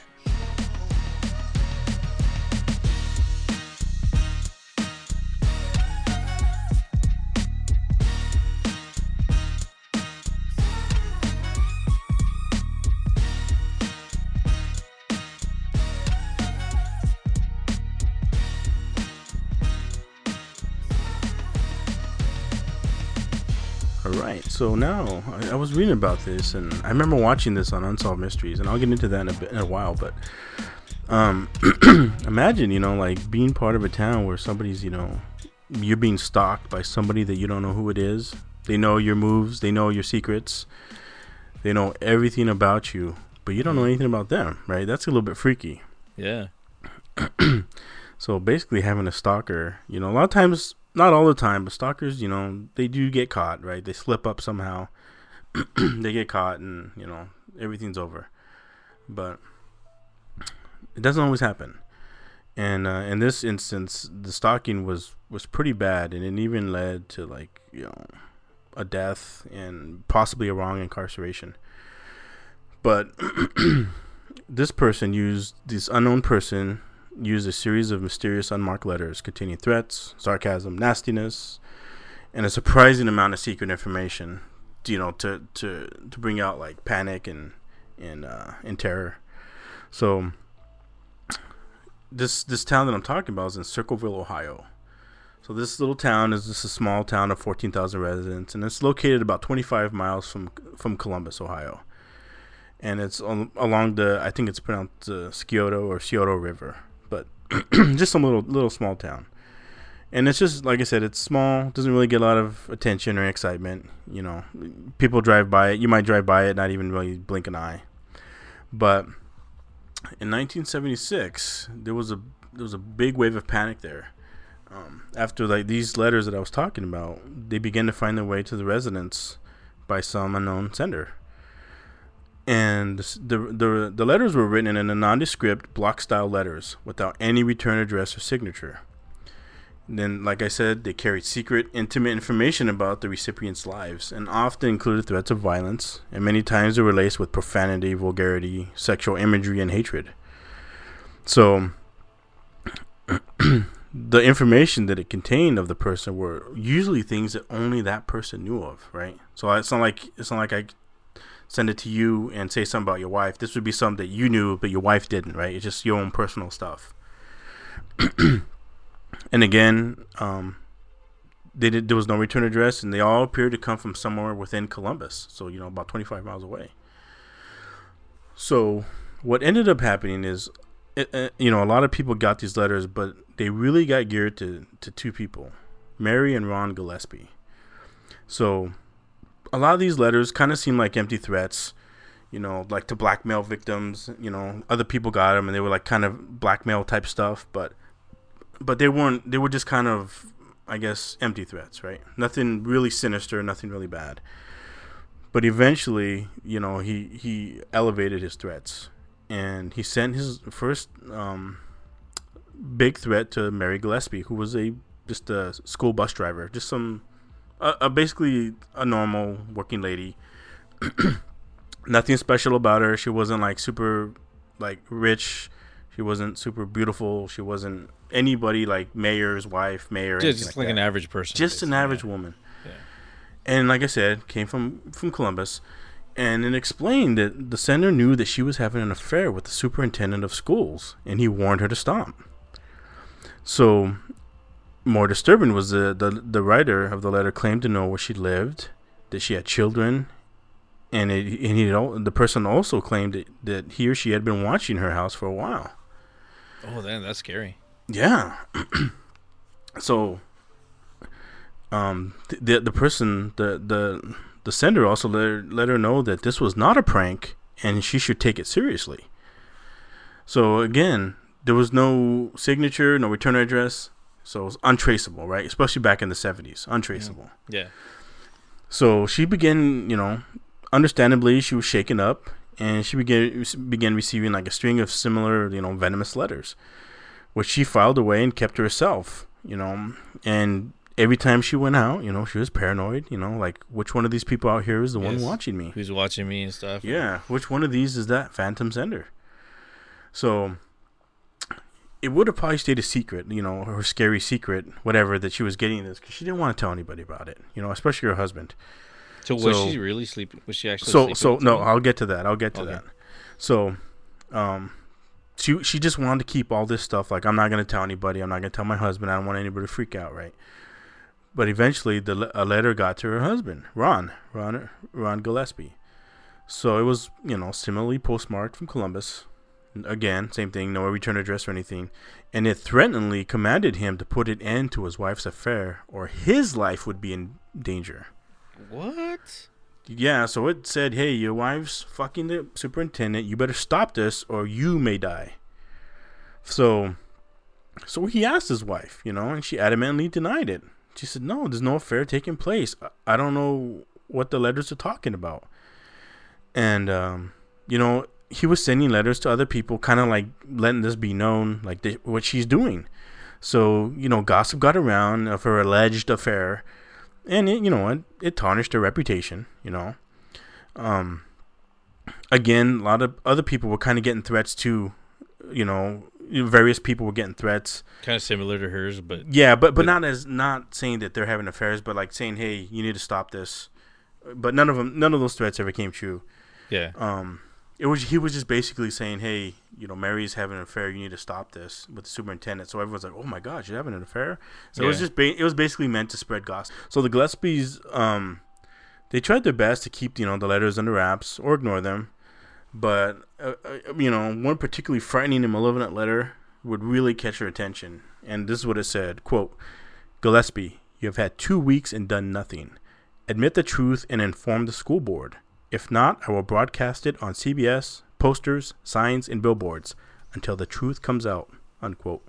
All right, so now I, I was reading about this, and I remember watching this on Unsolved Mysteries, and I'll get into that in a bit in a while. But um, imagine, you know, like being part of a town where somebody's, you know, you're being stalked by somebody that you don't know who it is. They know your moves, they know your secrets, they know everything about you, but you don't know anything about them, right? That's a little bit freaky. Yeah, So basically, having a stalker, you know, a lot of times, not all the time, but stalkers, you know, they do get caught, right? They slip up somehow, they get caught, and you know, everything's over. But it doesn't always happen. And uh, in this instance, the stalking was was pretty bad, and it even led to like you know a death and possibly a wrong incarceration. But this person used this unknown person used a series of mysterious unmarked letters containing threats, sarcasm, nastiness, and a surprising amount of secret information. You know, to to to bring out like panic and and uh, and terror. So this this town that I'm talking about is in Circleville, Ohio. So this little town is just a small town of 14,000 residents, and it's located about 25 miles from from Columbus, Ohio. And it's al- along the I think it's pronounced uh, Scioto or Scioto River, just some little little small town. And it's just like I said, it's small, doesn't really get a lot of attention or excitement. You know, people drive by it. You might drive by it, not even really blink an eye. But in 1976, there was a there was a big wave of panic there. Um, after like these letters that I was talking about, they began to find their way to the residence by some unknown sender. And the the the letters were written in a nondescript block style letters without any return address or signature. And then, like I said, they carried secret, intimate information about the recipients' lives, and often included threats of violence. And many times they were laced with profanity, vulgarity, sexual imagery, and hatred. So, the information that it contained of the person were usually things that only that person knew of, right? So it's not like it's not like I send it to you and say something about your wife. This would be something that you knew but your wife didn't, right? It's just your own personal stuff. and again, um, they did. There was no return address, and they all appeared to come from somewhere within Columbus. So you know, about 25 miles away. So what ended up happening is, it, uh, you know, a lot of people got these letters, but they really got geared to to two people, Mary and Ron Gillespie. So a lot of these letters kind of seem like empty threats, you know, like to blackmail victims. You know, other people got them, and they were like kind of blackmail type stuff, but but they weren't. They were just kind of, I guess, empty threats, right? Nothing really sinister, nothing really bad. But eventually, you know, he he elevated his threats, and he sent his first um, big threat to Mary Gillespie, who was a just a school bus driver, just some, uh, uh, basically a normal working lady. Nothing special about her. She wasn't like super, like rich. She wasn't super beautiful. She wasn't anybody like mayor's wife, mayor. anything just like, an average person. just an average yeah. woman. Yeah. And like I said, came from from Columbus, and it explained that the sender knew that she was having an affair with the superintendent of schools, and he warned her to stop. So, more disturbing was the the, the writer of the letter claimed to know where she lived, that she had children, and it, and he the person also claimed that, that he or she had been watching her house for a while. Oh, then that's scary. Yeah. so, um, the the person, the the the sender also let her, let her know that this was not a prank and she should take it seriously. So again, there was no signature, no return address, so it was untraceable, right? Especially back in the seventies, untraceable. Mm. Yeah. So she began, you know, understandably, she was shaken up, and she began began receiving like a string of similar, you know, venomous letters, which she filed away and kept to herself, you know. And every time she went out, you know, she was paranoid, you know, like which one of these people out here is the one watching me? Who's watching me and stuff? Yeah, which one of these is that phantom sender? So it would have probably stayed a secret, you know, her scary secret, whatever, that she was getting this because she didn't want to tell anybody about it, you know, especially her husband. So was she really sleeping? Was she actually? So, sleeping so no? I'll get to that. I'll get to Okay. that. So, um, she she just wanted to keep all this stuff. Like, I'm not gonna tell anybody. I'm not gonna tell my husband. I don't want anybody to freak out, right? But eventually, the a letter got to her husband, Ron, Ron, Ron Gillespie. So it was, you know, similarly postmarked from Columbus. Again, same thing, no return address or anything. And it threateningly commanded him to put an end to his wife's affair, or his life would be in danger. What? Yeah, so it said, "Hey, your wife's fucking the superintendent. You better stop this, or you may die." So, so he asked his wife, you know, and she adamantly denied it. She said, "No, there's no affair taking place. I- don't know what the letters are talking about." And um, you know, he was sending letters to other people, kind of like letting this be known, like th- what she's doing. So you know, gossip got around of her alleged affair and it, you know it, it tarnished her reputation you know um again a lot of other people were kind of getting threats too you know various people were getting threats Kind of similar to hers, but yeah but but But- not as not saying that they're having affairs but like saying hey you need to stop this but none of them none of those threats ever came true yeah. um it was he was just basically saying hey you know mary's having an affair. You need to stop this with the superintendent. So everyone's like oh my God, you're having an affair? So it was just ba- it was basically meant to spread gossip. So the gillespies um they tried their best to keep you know the letters under wraps or ignore them. But uh, uh, you know one particularly frightening and malevolent letter would really catch her attention. And this is what it said quote gillespie you have had two weeks and done nothing. Admit the truth and inform the school board if not, I will broadcast it on CBS, posters, signs, and billboards until the truth comes out. Unquote.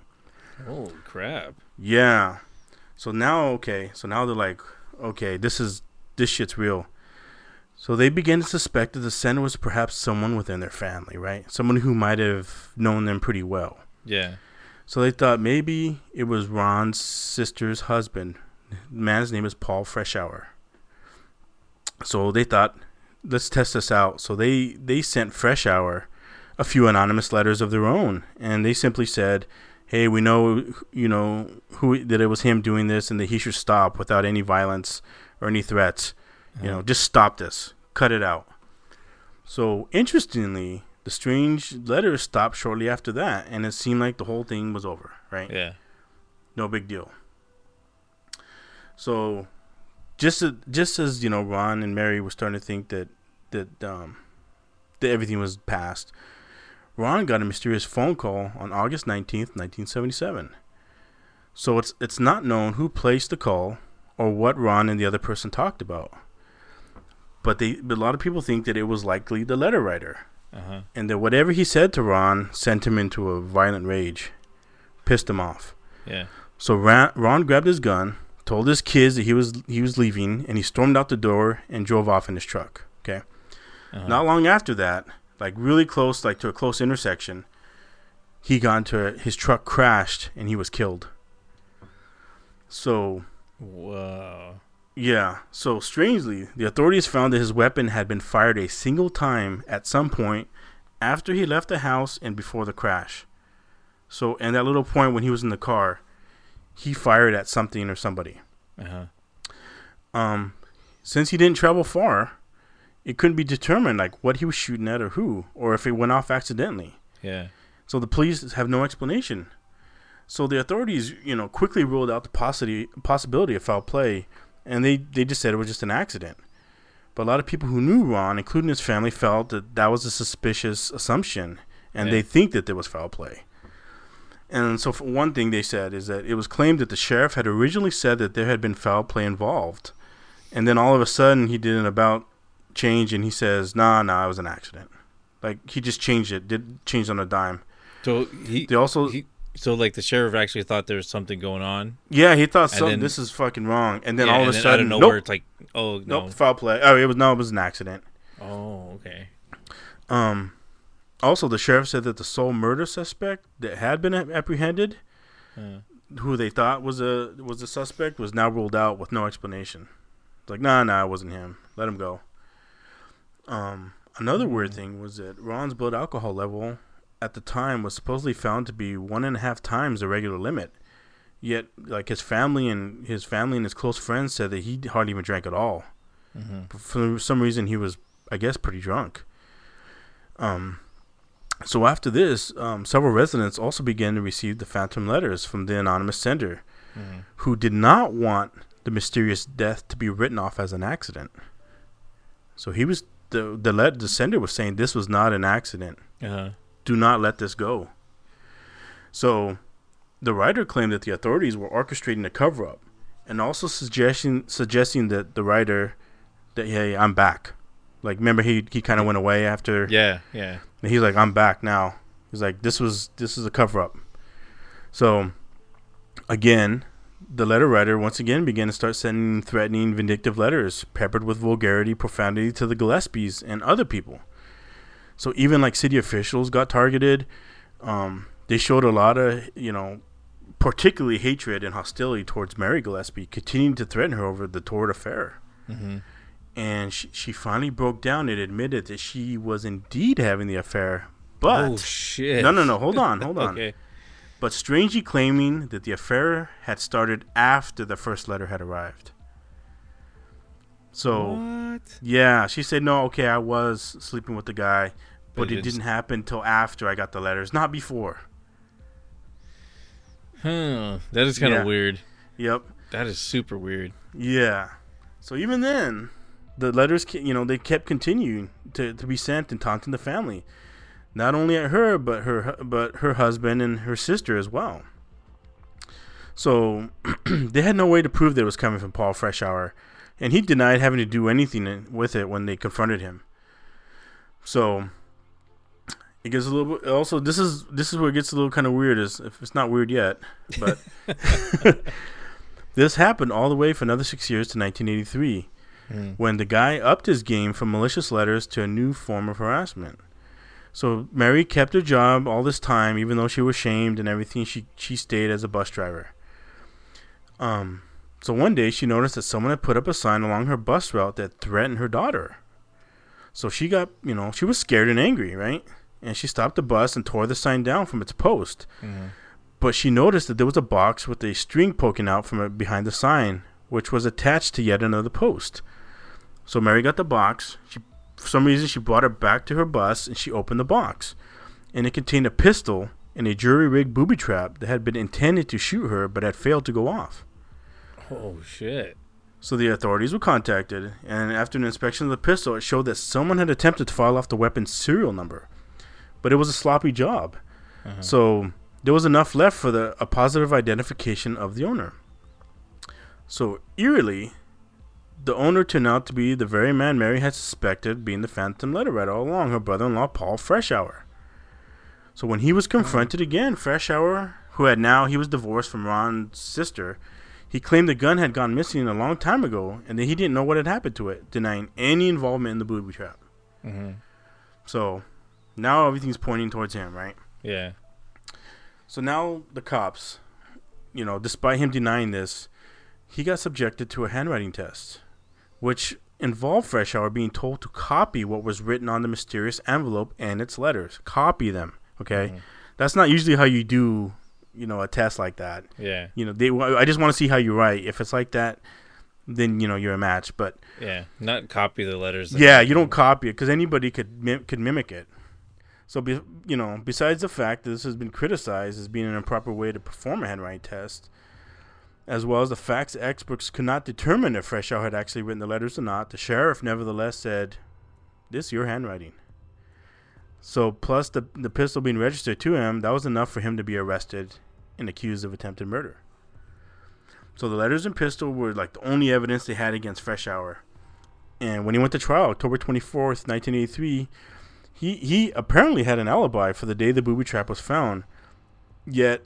Oh crap! Yeah. So now, okay. So now they're like, okay, this is this shit's real. So they begin to suspect that the sender was perhaps someone within their family, right? Someone who might have known them pretty well. Yeah. So they thought maybe it was Ron's sister's husband. The man's name is Paul Freshour. So they thought, let's test this out. So they they sent Freshour a few anonymous letters of their own, and they simply said, "Hey, we know you know who that it was him doing this, and that he should stop without any violence or any threats. You know, just stop this, cut it out." So interestingly, the strange letters stopped shortly after that, and it seemed like the whole thing was over. Right? Yeah. no big deal. So, just as, just as you know, Ron and Mary were starting to think that that um that everything was past, Ron got a mysterious phone call on August nineteenth, nineteen seventy seven. So it's it's not known who placed the call or what Ron and the other person talked about. But they but a lot of people think that it was likely the letter writer Uh huh. and that whatever he said to Ron sent him into a violent rage, pissed him off. Yeah. So Ron, Ron grabbed his gun, told his kids that he was he was leaving, and he stormed out the door and drove off in his truck. Okay. Uh-huh. Not long after that, like really close, like to a close intersection. He got into a, his truck crashed and he was killed. So Whoa. yeah, so strangely, the authorities found that his weapon had been fired a single time at some point after he left the house and before the crash. So, and that little point when he was in the car, he fired at something or somebody. Uh huh. Um, since he didn't travel far, it couldn't be determined like what he was shooting at or who, or if it went off accidentally. Yeah. So the police have no explanation. So the authorities, you know, quickly ruled out the possibility possibility of foul play, and they they just said it was just an accident. But a lot of people who knew Ron, including his family, felt that that was a suspicious assumption, and Yeah. they think that there was foul play. And so, for one thing they said is that it was claimed that the sheriff had originally said that there had been foul play involved, and then all of a sudden he did an about change and he says, "Nah, nah, it was an accident." Like he just changed it, did change on a dime. So he They also, he so like the sheriff actually thought there was something going on. yeah, he thought something. then- this is fucking wrong, and then Yeah, all of a sudden, out of nowhere, nope, it's like, oh no. nope, foul play. Oh, it was no, it was an accident. Oh, okay. Um, also, the sheriff said that the sole murder suspect that had been apprehended, Uh, who they thought was a was a suspect, was now ruled out with no explanation. It's like, nah, nah, it wasn't him. Let him go. Um, another weird thing was that Ron's blood alcohol level at the time was supposedly found to be one and a half times the regular limit. Yet, like his family and his family and his close friends said that he hardly even drank at all. mhm. For some reason, he was, I guess, pretty drunk. Um, so after this, um, several residents also began to receive the phantom letters from the anonymous sender, Mhm. who did not want the mysterious death to be written off as an accident. So he was the the let the sender was saying this was not an accident. Uh-huh. Do not let this go. So, the writer claimed that the authorities were orchestrating a cover up, and also suggesting suggesting that the writer that hey I'm back. Like remember he he kind of went away after Yeah, yeah. And he's like, I'm back now. He's like, this was this is a cover up. So again, the letter writer once again began to start sending threatening, vindictive letters, peppered with vulgarity, profanity to the Gillespies and other people. So even like city officials got targeted. Um, they showed a lot of, you know, particularly hatred and hostility towards Mary Gillespie, continuing to threaten her over the Torrid affair Mm-hmm. And she, she finally broke down and admitted that she was indeed having the affair. But oh shit. no, no, no, hold on, hold on. okay. But strangely claiming that the affair had started after the first letter had arrived. So What? yeah, she said no. Okay, I was sleeping with the guy, but, But it didn't happen till after I got the letters, not before. Hmm. That is kind of Yeah. weird. Yep. That is super weird. Yeah. So even then, the letters, you know, they kept continuing to, to be sent and taunting the family, not only at her, but her but her husband and her sister as well. So they had no way to prove that it was coming from Paul Freshour, and he denied having to do anything with it when they confronted him. So it gets a little bit. Also, this is this is where it gets a little kind of weird. Is if it's not weird yet, but this happened all the way for another six years to 1983, Mm. when the guy upped his game from malicious letters to a new form of harassment. So Mary kept her job all this time, even though she was shamed and everything. She she stayed as a bus driver. Um, so one day she noticed that someone had put up a sign along her bus route that threatened her daughter. So she got, you know, she was scared and angry, right? And she stopped the bus and tore the sign down from its post. Mhm. But she noticed that there was a box with a string poking out from it behind the sign, which was attached to yet another post. So Mary got the box. She, for some reason, she brought it back to her bus and she opened the box, and it contained a pistol and a jury-rigged booby trap that had been intended to shoot her but had failed to go off. Oh shit. So the authorities were contacted, and after an inspection of the pistol, it showed that someone had attempted to file off the weapon's serial number, but it was a sloppy job. Uh-huh. So there was enough left for the a positive identification of the owner. So eerily, the owner turned out to be the very man Mary had suspected being the phantom letter writer all along, her brother-in-law Paul Freshour. So when he was confronted again, Freshour, who had now he was divorced from Ron's sister, he claimed the gun had gone missing a long time ago and that he didn't know what had happened to it, denying any involvement in the booby trap. Mhm. So now everything's pointing towards him, right? Yeah. So now the cops, you know, despite him denying this, he got subjected to a handwriting test, which involved Freshour being told to copy what was written on the mysterious envelope and its letters. Copy them, okay? Mm-hmm. That's not usually how you do, you know, a test like that. Yeah. You know, they. I just want to see how you write. If it's like that, then you know you're a match. But Yeah. Not copy the letters. yeah, you don't copy it because anybody could mim- could mimic it. So, be, you know, besides the fact that this has been criticized as being an improper way to perform a handwriting test, as well as the facts experts could not determine if Freshour had actually written the letters or not, the sheriff nevertheless said, "This is your handwriting." So, plus the the pistol being registered to him, that was enough for him to be arrested and accused of attempted murder. So the letters and pistol were like the only evidence they had against Freshour. And when he went to trial, October 24th, 1983, he, he apparently had an alibi for the day the booby trap was found. Yet,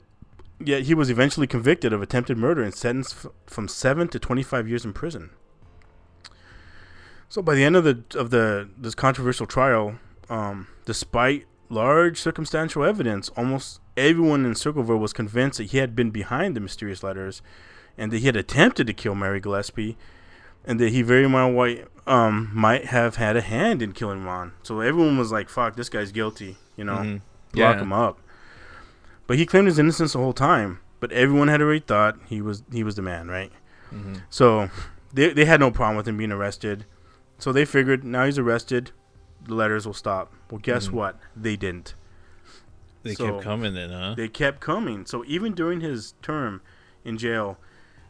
yet he was eventually convicted of attempted murder and sentenced f- from 7 to 25 years in prison. So by the end of the of the this controversial trial, um, despite large circumstantial evidence, almost everyone in Circleville was convinced that he had been behind the mysterious letters, and that he had attempted to kill Mary Gillespie, and that he very well might, um, might have had a hand in killing Ron. So everyone was like, "Fuck, this guy's guilty," you know, Mhm. lock Yeah. him up. But he claimed his innocence the whole time. But everyone had already thought he was he was the man, right? Mhm. So they they had no problem with him being arrested. So they figured now he's arrested, the letters will stop. Well, guess Mhm. what? They didn't. They So- kept coming then, huh? They kept coming. So even during his term in jail,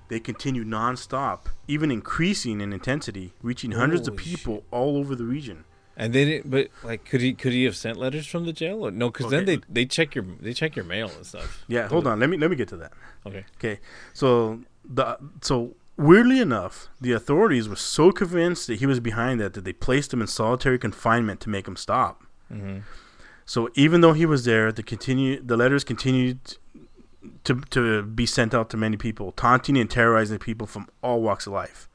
they continued nonstop, even increasing in intensity, reaching hundreds of Holy people all over the region. And they didn't. But like, could he could he have sent letters from the jail? Or, no, because then they they check your they check your mail and stuff. Yeah, hold on. Let me let me get to that. Okay. Okay, so the so weirdly enough, the authorities were so convinced that he was behind that that they placed him in solitary confinement to make him stop. hmm So even though he was there, the continue the letters continued to to be sent out to many people, taunting and terrorizing people from all walks of life,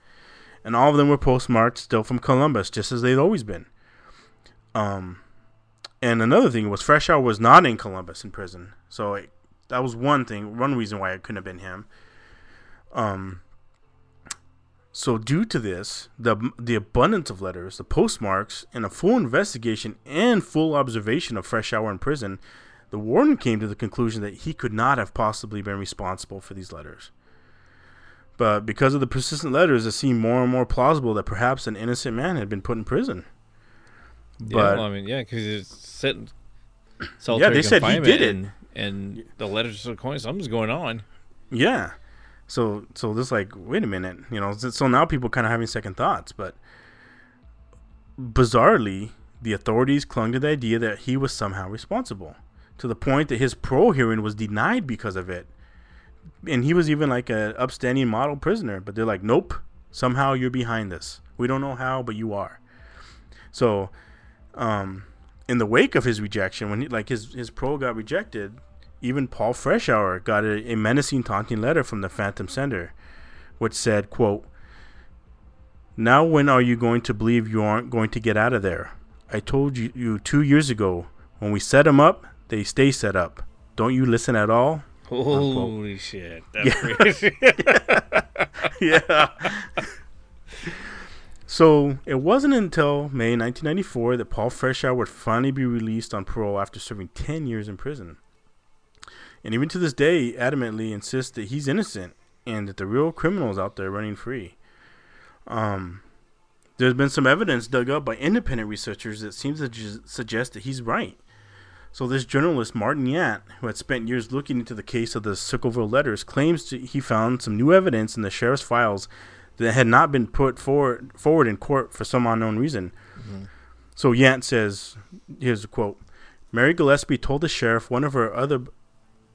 and all of them were postmarked still from Columbus, just as they'd always been. Um, and another thing was Fresh Freshour was not in Columbus in prison, so it, that was one thing, one reason why it couldn't have been him. Um. So due to this, the the abundance of letters, the postmarks, and a full investigation and full observation of Freshour in prison, the warden came to the conclusion that he could not have possibly been responsible for these letters. But because of the persistent letters, it seemed more and more plausible that perhaps an innocent man had been put in prison. Yeah, well, I mean, yeah, because it's sitting. Solitary they said he did it. and, and the letters are going. Something's going on. Yeah. So so this like wait a minute, you know. So, so now people kind of having second thoughts, but bizarrely, the authorities clung to the idea that he was somehow responsible, to the point that his parole hearing was denied because of it. And he was even like a upstanding model prisoner, but they're like, nope, somehow you're behind this. We don't know how, but you are. So, um, in the wake of his rejection, when he, like his his parole got rejected, even Paul Freshour got a, a menacing, taunting letter from the Phantom Sender, which said, "quote Now when are you going to believe you aren't going to get out of there? I told you, you two years ago. When we set them up, they stay set up. Don't you listen at all?" Holy shit! That's crazy. yeah. So it wasn't until May 1994 that Paul Freshour would finally be released on parole after serving 10 years in prison. And even to this day, adamantly insists that he's innocent and that the real criminals out there running free. Um, there's been some evidence dug up by independent researchers that seems to ju- suggest that he's right. So this journalist Martin Yant, who had spent years looking into the case of the Circleville letters, claims to, he found some new evidence in the sheriff's files that had not been put forward forward in court for some unknown reason. Mm-hmm. So Yant says, here's a quote: Mary Gillespie told the sheriff one of her other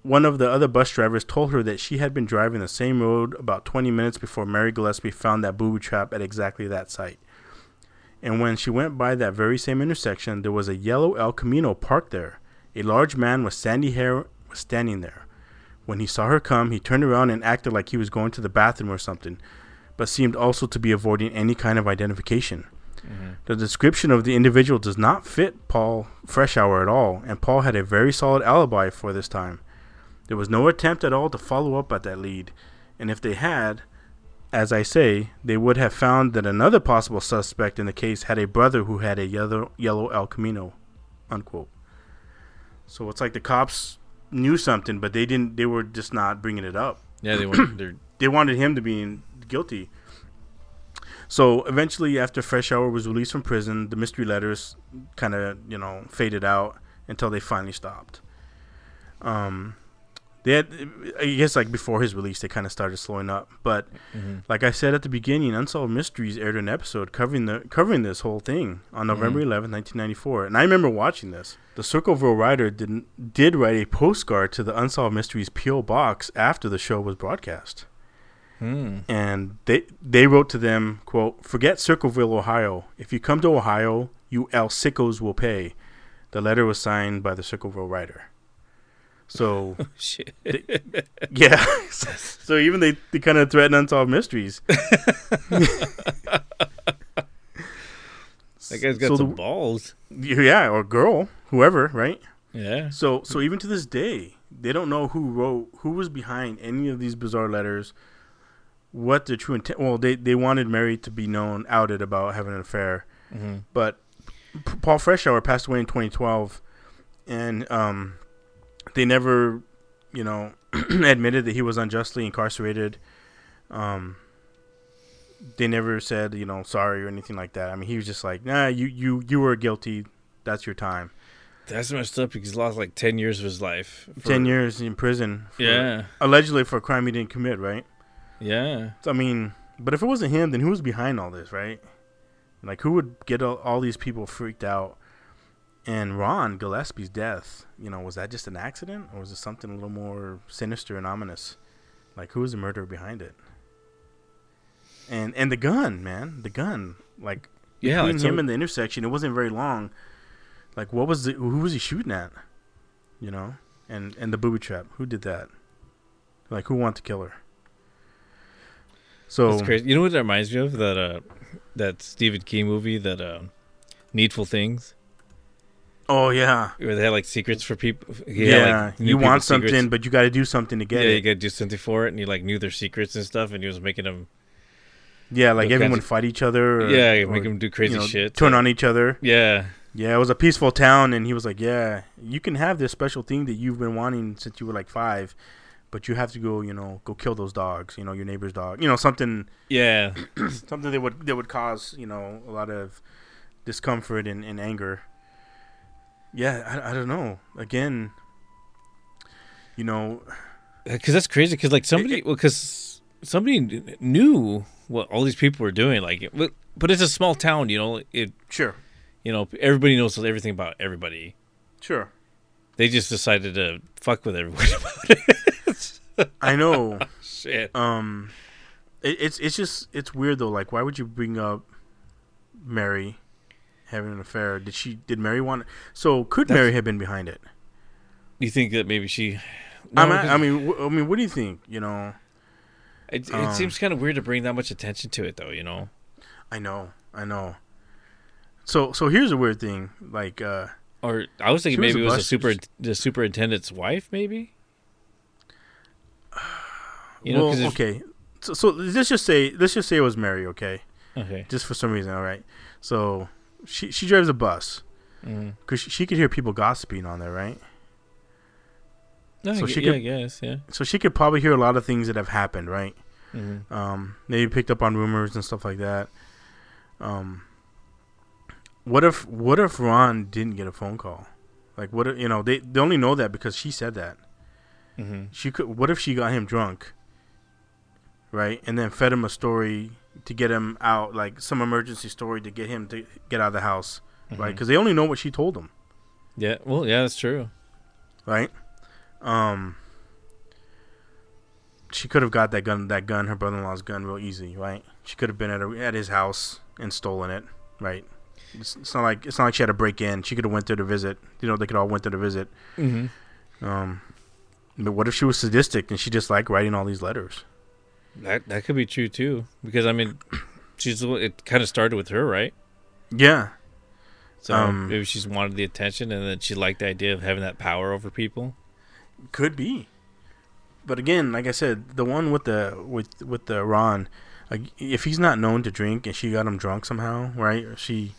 one of the other bus drivers told her that she had been driving the same road about 20 minutes before Mary Gillespie found that booby trap at exactly that site. And when she went by that very same intersection, there was a yellow El Camino parked there. A large man with sandy hair was standing there. When he saw her come, he turned around and acted like he was going to the bathroom or something, but seemed also to be avoiding any kind of identification. Mm-hmm. The description of the individual does not fit Paul Freshour at all, and Paul had a very solid alibi for this time. There was no attempt at all to follow up at that lead, and if they had, as I say, they would have found that another possible suspect in the case had a brother who had a yellow, yellow El Camino, unquote. So it's like the cops knew something, but they didn't. They were just not bringing it up. Yeah, they they're They wanted him to be in- guilty. So eventually, after Freshour was released from prison, the mystery letters kind of you know faded out until they finally stopped. Um, they had, I guess, like before his release, they kind of started slowing up. But like I said at the beginning, Unsolved Mysteries aired an episode covering the covering this whole thing on November 11th, 1994, and I remember watching this. The Circleville writer did did write a postcard to the Unsolved Mysteries PO box after the show was broadcast Hmm. and they they wrote to them quote forget circleville ohio if you come to ohio you el sickos will pay the letter was signed by the circleville writer so oh, shit. yeah so even they, they kind of threaten unsolved mysteries That guy's got So some the- balls. yeah or girl whoever right Yeah. So so even to this day, they don't know who wrote who was behind any of these bizarre letters. What the true intent? Well, they they wanted Mary to be known outed about having an affair, but P- Paul Freshour passed away in 2012, and um, they never, you know, admitted that he was unjustly incarcerated. Um, they never said you know sorry or anything like that. I mean, he was just like, nah, you you you were guilty. That's your time. That's messed up because he lost like ten years of his life. for- Ten years in prison. For, Yeah. Allegedly for a crime he didn't commit, right? Yeah. So, I mean, but if it wasn't him, then who was behind all this, right? Like, who would get all, all these people freaked out? And Ron Gillespie's death, you know, was that just an accident, or was it something a little more sinister and ominous? Like, who was the murderer behind it? And and the gun, man, the gun, like Yeah. between him some- and the intersection, it wasn't very long. Like, what was the? Who was he shooting at? You know, and and the booby trap. Who did that? Like, who wanted to kill her? So That's crazy. You know what that reminds me of? That uh, that Stephen King movie, that uh, Needful Things, oh yeah, where they had like secrets for people. He yeah. had, like, you want something, secrets. but you got to do something to get it. yeah, you gotta do something for it, and he like knew their secrets and stuff, and he was making them. yeah, like everyone of- fight each other. Or, yeah, or, make them do crazy you know, shit. Turn on each other. Yeah, Yeah, it was a peaceful town, and he was like, "Yeah, you can have this special thing that you've been wanting since you were like five, but you have to go, you know, go kill those dogs. You know, your neighbor's dog. You know, something." yeah, something that would that would cause you know a lot of discomfort and, and anger. Yeah, I, I don't know. Again, you know, uh, because that's crazy. Because like somebody, well, because somebody knew what all these people were doing. Like, but but it's a small town, you know. It sure, you know everybody knows everything about everybody. sure. They just decided to fuck with everybody about it. I know. Shit. um, it, it's it's just it's weird though. Like, why would you bring up Mary having an affair? Did she? Did Mary want? So could That's- Mary have been behind it? You think that maybe she? I No, I mean, wh- I mean, what do you think? You know, it, it um, seems kind of weird to bring that much attention to it, though. You know. I know, I know. So so here's a weird thing. Like, uh, Or I was thinking She was maybe it was a super the superintendent's wife, maybe. You know, well, okay. So, so let's just say let's just say it was Mary, okay? okay. Just for some reason, all right. So she she drives a bus Mm. because she, she could hear people gossiping on there, right? No, So I she yeah, could- I guess, yeah. So she could probably hear a lot of things that have happened, right? Mhm. Um, maybe picked up on rumors and stuff like that. Um, what if what if Ron didn't get a phone call? Like, what if, you know? They they only know that because she said that. Mhm. She could. What if she got him drunk? Right, and then fed him a story to get him out, like some emergency story to get him to get out of the house, right? Mhm. Because they only know what she told him, Yeah. Well, yeah, that's true. right? Um, she could have got that gun, that gun, her brother-in-law's gun, real easy, right? She could have been at a, at his house and stolen it, right? It's, it's not like it's not like she had to break in. She could have went there to visit. You know, they could all went there to visit. Mm-hmm. Um, but what if she was sadistic and she just liked writing all these letters? That that could be true too, because I mean, she's it kind of started with her, right? Yeah. So Um, maybe she's wanted the attention, and then she liked the idea of having that power over people. Could be. But again, like I said, the one with the with with the Ron, like, if he's not known to drink and she got him drunk somehow, right? Or she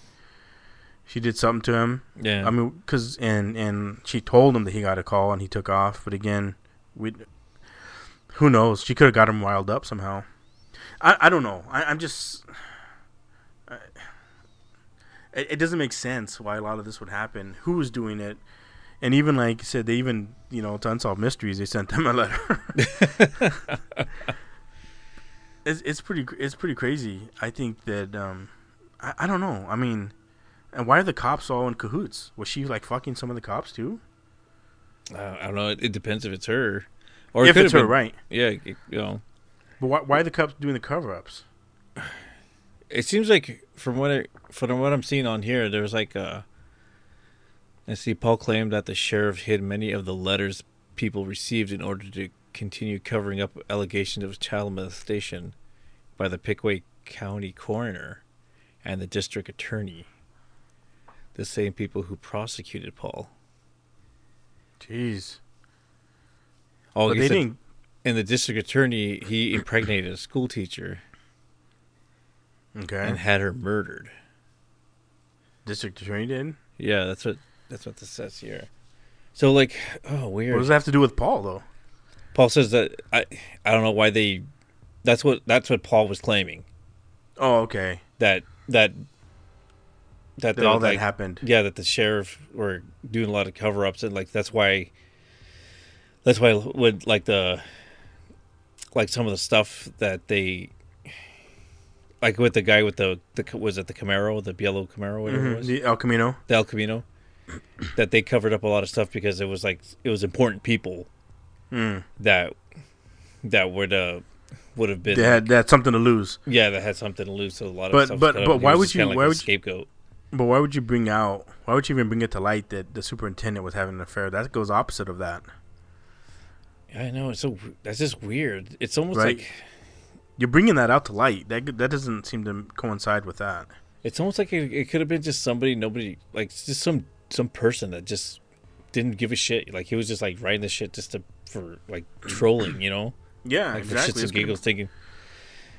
she did something to him. Yeah, I mean, cause and and she told him that he got a call and he took off. But again, we who knows? She could have got him riled up somehow. I I don't know. I, I'm just. I, it, it doesn't make sense why a lot of this would happen. Who was doing it? And even like I said, they even you know to unsolved mysteries, they sent them a letter. it's it's pretty it's pretty crazy. I think that um, I, I don't know. I mean, and why are the cops all in cahoots? Was she like fucking some of the cops too? I, I don't know. It, it depends if it's her, or it if could it's her, been- right? Yeah, it- you know, But why, why are the cops doing the cover-ups? it seems like from what I, from what I'm seeing on here, there's like uh I see Paul claimed that the sheriff hid many of the letters people received in order to continue covering up allegations of child molestation by the Pickaway County coroner and the district attorney. The same people who prosecuted Paul. Jeez. Oh, but he they said- didn't. and the district attorney he impregnated a school teacher Okay. and had her murdered. District attorney did. Yeah, that's what that's what this says here. So like, oh weird. What does that have to do with Paul though? Paul says that I I don't know why they that's what that's what Paul was claiming Oh, okay. that that that, That all that like, happened. yeah that the sheriff were doing a lot of cover ups and like that's why that's why would like the like some of the stuff that they like with the guy with the the was it the Camaro the yellow Camaro whatever it Mhm, was The El Camino. the El Camino that they covered up a lot of stuff because it was like it was important people Mm. that that would uh would have been They had, they had something to lose. yeah that had something to lose so a lot of But- stuff but- but why would you- like why would you- scapegoat But why would you bring out? Why would you even bring it to light that the superintendent was having an affair? That goes opposite of that. I know it's so that's just weird it's almost Right. like You're bringing that out to light. That that doesn't seem to coincide with that. it's almost like it, it could have been just somebody nobody like just some some person that just didn't give a shit like he was just like writing this shit just to for like trolling you know Yeah, like for exactly. shits and giggles thinking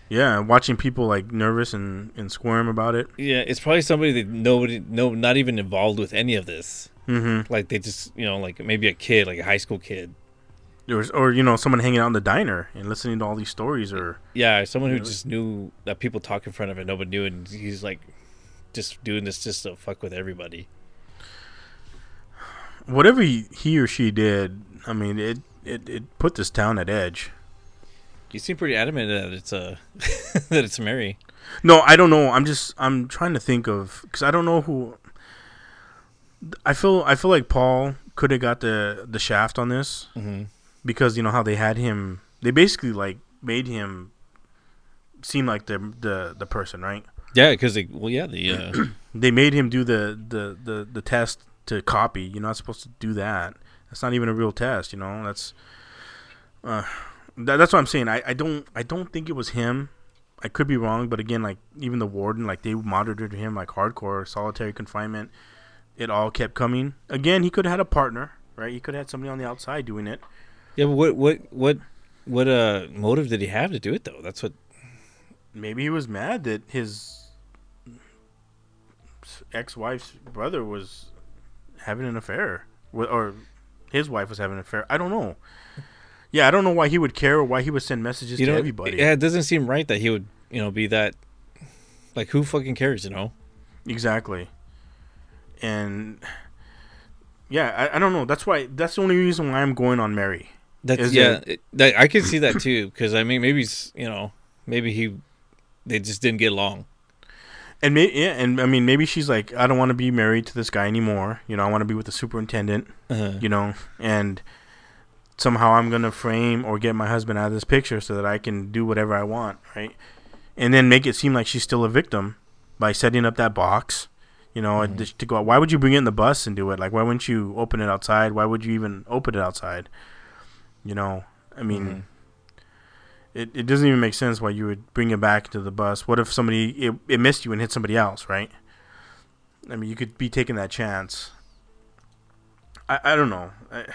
Yeah, watching people like nervous and, and squirm about it. yeah it's probably somebody that nobody no not even involved with any of this Mm-hmm. like they just you know like maybe a kid like a high school kid There was, or you know, someone hanging out in the diner and listening to all these stories, or yeah someone who Yeah. just knew that people talk in front of it nobody knew and he's like just doing this just to fuck with everybody whatever he, he or she did. I mean, it, it it put this town at edge. you seem pretty adamant that it's uh that it's mary No, I don't know. I'm just I'm trying to think of because I don't know who. I feel I feel like Paul could have got the the shaft on this mm-hmm. Because you know how they had him. They basically like made him seem like the the the person, right? yeah because they well yeah the uh They made him do the the the the test to copy. You're not supposed to do that. That's not even a real test. You know that's. Uh, that, that's what I'm saying. I, I don't I don't think it was him. I could be wrong, but again, like even the warden, like they monitored him like hardcore solitary confinement. It all kept coming. Again, he could have had a partner, right? He could have had somebody on the outside doing it. Yeah, but what what what what uh motive did he have to do it though? That's what Maybe he was mad that his ex-wife's brother was having an affair, with, or his wife was having an affair. I don't know. Yeah, I don't know why he would care or why he would send messages you to know. everybody. Yeah, it doesn't seem right that he would you know be that. Like who fucking cares? You know. Exactly. And yeah, I, I don't know. That's why. That's the only reason why I'm going on Mary. That's Is yeah. it- that, I can see that too because I mean maybe you know maybe he they just didn't get along. And may, yeah, and I mean maybe she's like, I don't want to be married to this guy anymore. You know, I want to be with the superintendent. Uh, you know, and somehow I'm gonna frame or get my husband out of this picture so that I can do whatever I want, right? And then make it seem like she's still a victim by setting up that box, you know, just to go. Why would you bring it in the bus and do it? Like, why wouldn't you open it outside? Why would you even open it outside? You know, I mean. Mhm. It, it doesn't even make sense why you would bring it back to the bus. What if somebody it, it missed you and hit somebody else, right? I mean, you could be taking that chance. I I don't know. I,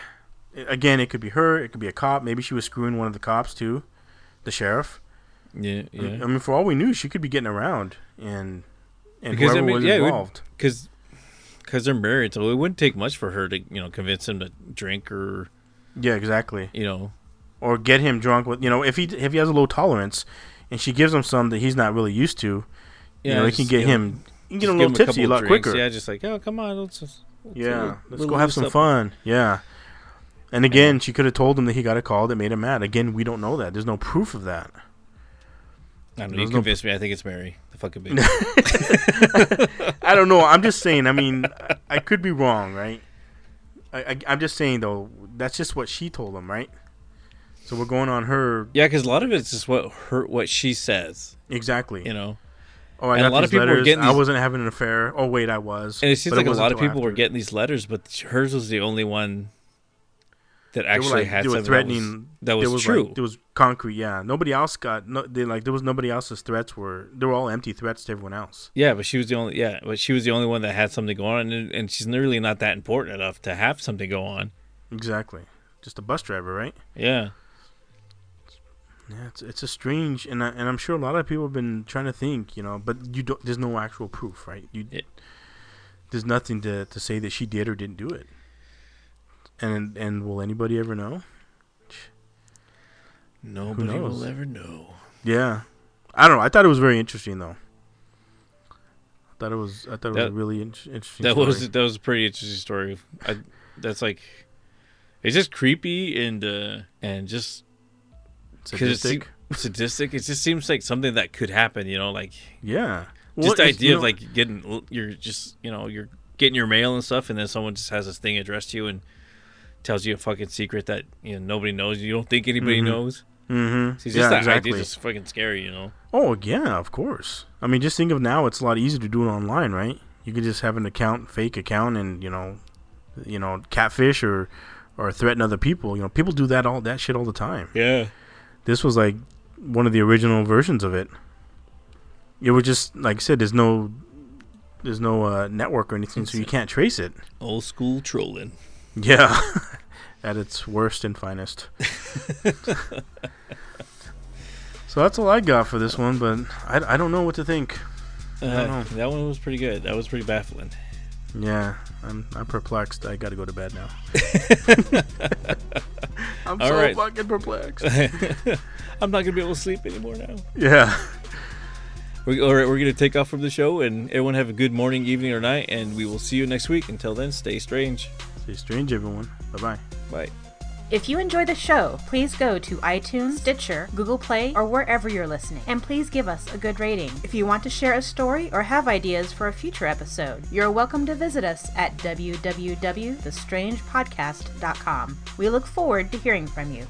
again, it could be her. It could be a cop. Maybe she was screwing one of the cops too, the sheriff. Yeah, I mean- yeah. I mean, for all we knew, she could be getting around and and Because, I whoever mean, was yeah, involved. because because they're married, so it wouldn't take much for her to you know convince him to drink or Yeah, exactly. you know Or get him drunk with you know if he if he has a low tolerance, and she gives him some that he's not really used to. you know, it can get you know, him. You get him a little tipsy a couple lot drinks. quicker. Yeah, just like oh come on, let's just let's Yeah, a let's go have some up." fun. Yeah. And again, she could have told him that he got a call that made him mad. Again, we don't know that. There's no proof of that. I don't know. You There's no- convinced me. I think it's Mary, the fucking bitch. I don't know. I'm just saying. I mean, I, could be wrong, right? I, I, I'm just saying though. That's just what she told him, right? So we're going on her yeah, because a lot of it's just what her what she says. exactly. You know, oh, I and got a lot of these people were letters. getting I wasn't having an affair. Oh wait, I was. and it seems But like a lot of people were getting these letters, but hers was the only one that actually like had something threatening. that was, that there was true. Like, there was concrete. Yeah, nobody else got. No, they like there was nobody else's threats were. They were all empty threats to everyone else. Yeah, but she was the only yeah, but she was the only one that had something going on, and, and she's really not that important enough to have something go on. Exactly. Just a bus driver, right? Yeah, Yeah, it's it's a strange, and I, and I'm sure a lot of people have been trying to think, you know, but you don't. There's no actual proof, right? You Yeah. there's nothing to to say that she did or didn't do it. And and will anybody ever know? nobody will ever know. Yeah, I don't know. I thought it was very interesting though. I thought it was. I thought it was a really in- interesting. That was that was a pretty interesting story. I, that's like, it's just creepy and uh and just 'cause it sadistic. sadistic. It just seems like something that could happen. You know, like yeah, just Well, the idea you of like getting you're just you know you're getting your mail and stuff, and then someone just has this thing addressed to you and tells you a fucking secret that you know nobody knows. You don't think anybody Mhm. knows. Mhm. See, it's yeah, just that exactly. idea is just fucking scary. You know. Oh yeah, of course. I mean, just think of now; it's a lot easier to do it online, right? You could just have an account, fake account, and you know, you know, catfish or or threaten other people. You know, people do that all that shit all the time. Yeah. This was like one of the original versions of it. It was just like I said. There's no there's no uh, network or anything, so you can't trace it. Old school trolling. Yeah, at its worst and finest. so that's all I got for this one, but I, I don't know what to think. Uh, that one was pretty good. That was pretty baffling. Yeah, I'm I'm perplexed. I got to go to bed now. I'm All so right. fucking perplexed. I'm not gonna be able to sleep anymore now. yeah. We, all right, we're gonna take off from the show, and everyone have a good morning, evening, or night, and we will see you next week. Until then, stay strange. Stay strange, everyone. Bye bye. Bye. If you enjoy the show, please go to iTunes, Stitcher, Google Play, or wherever you're listening, and please give us a good rating. If you want to share a story or have ideas for a future episode, you're welcome to visit us at www.thestrangepodcast.com. We look forward to hearing from you.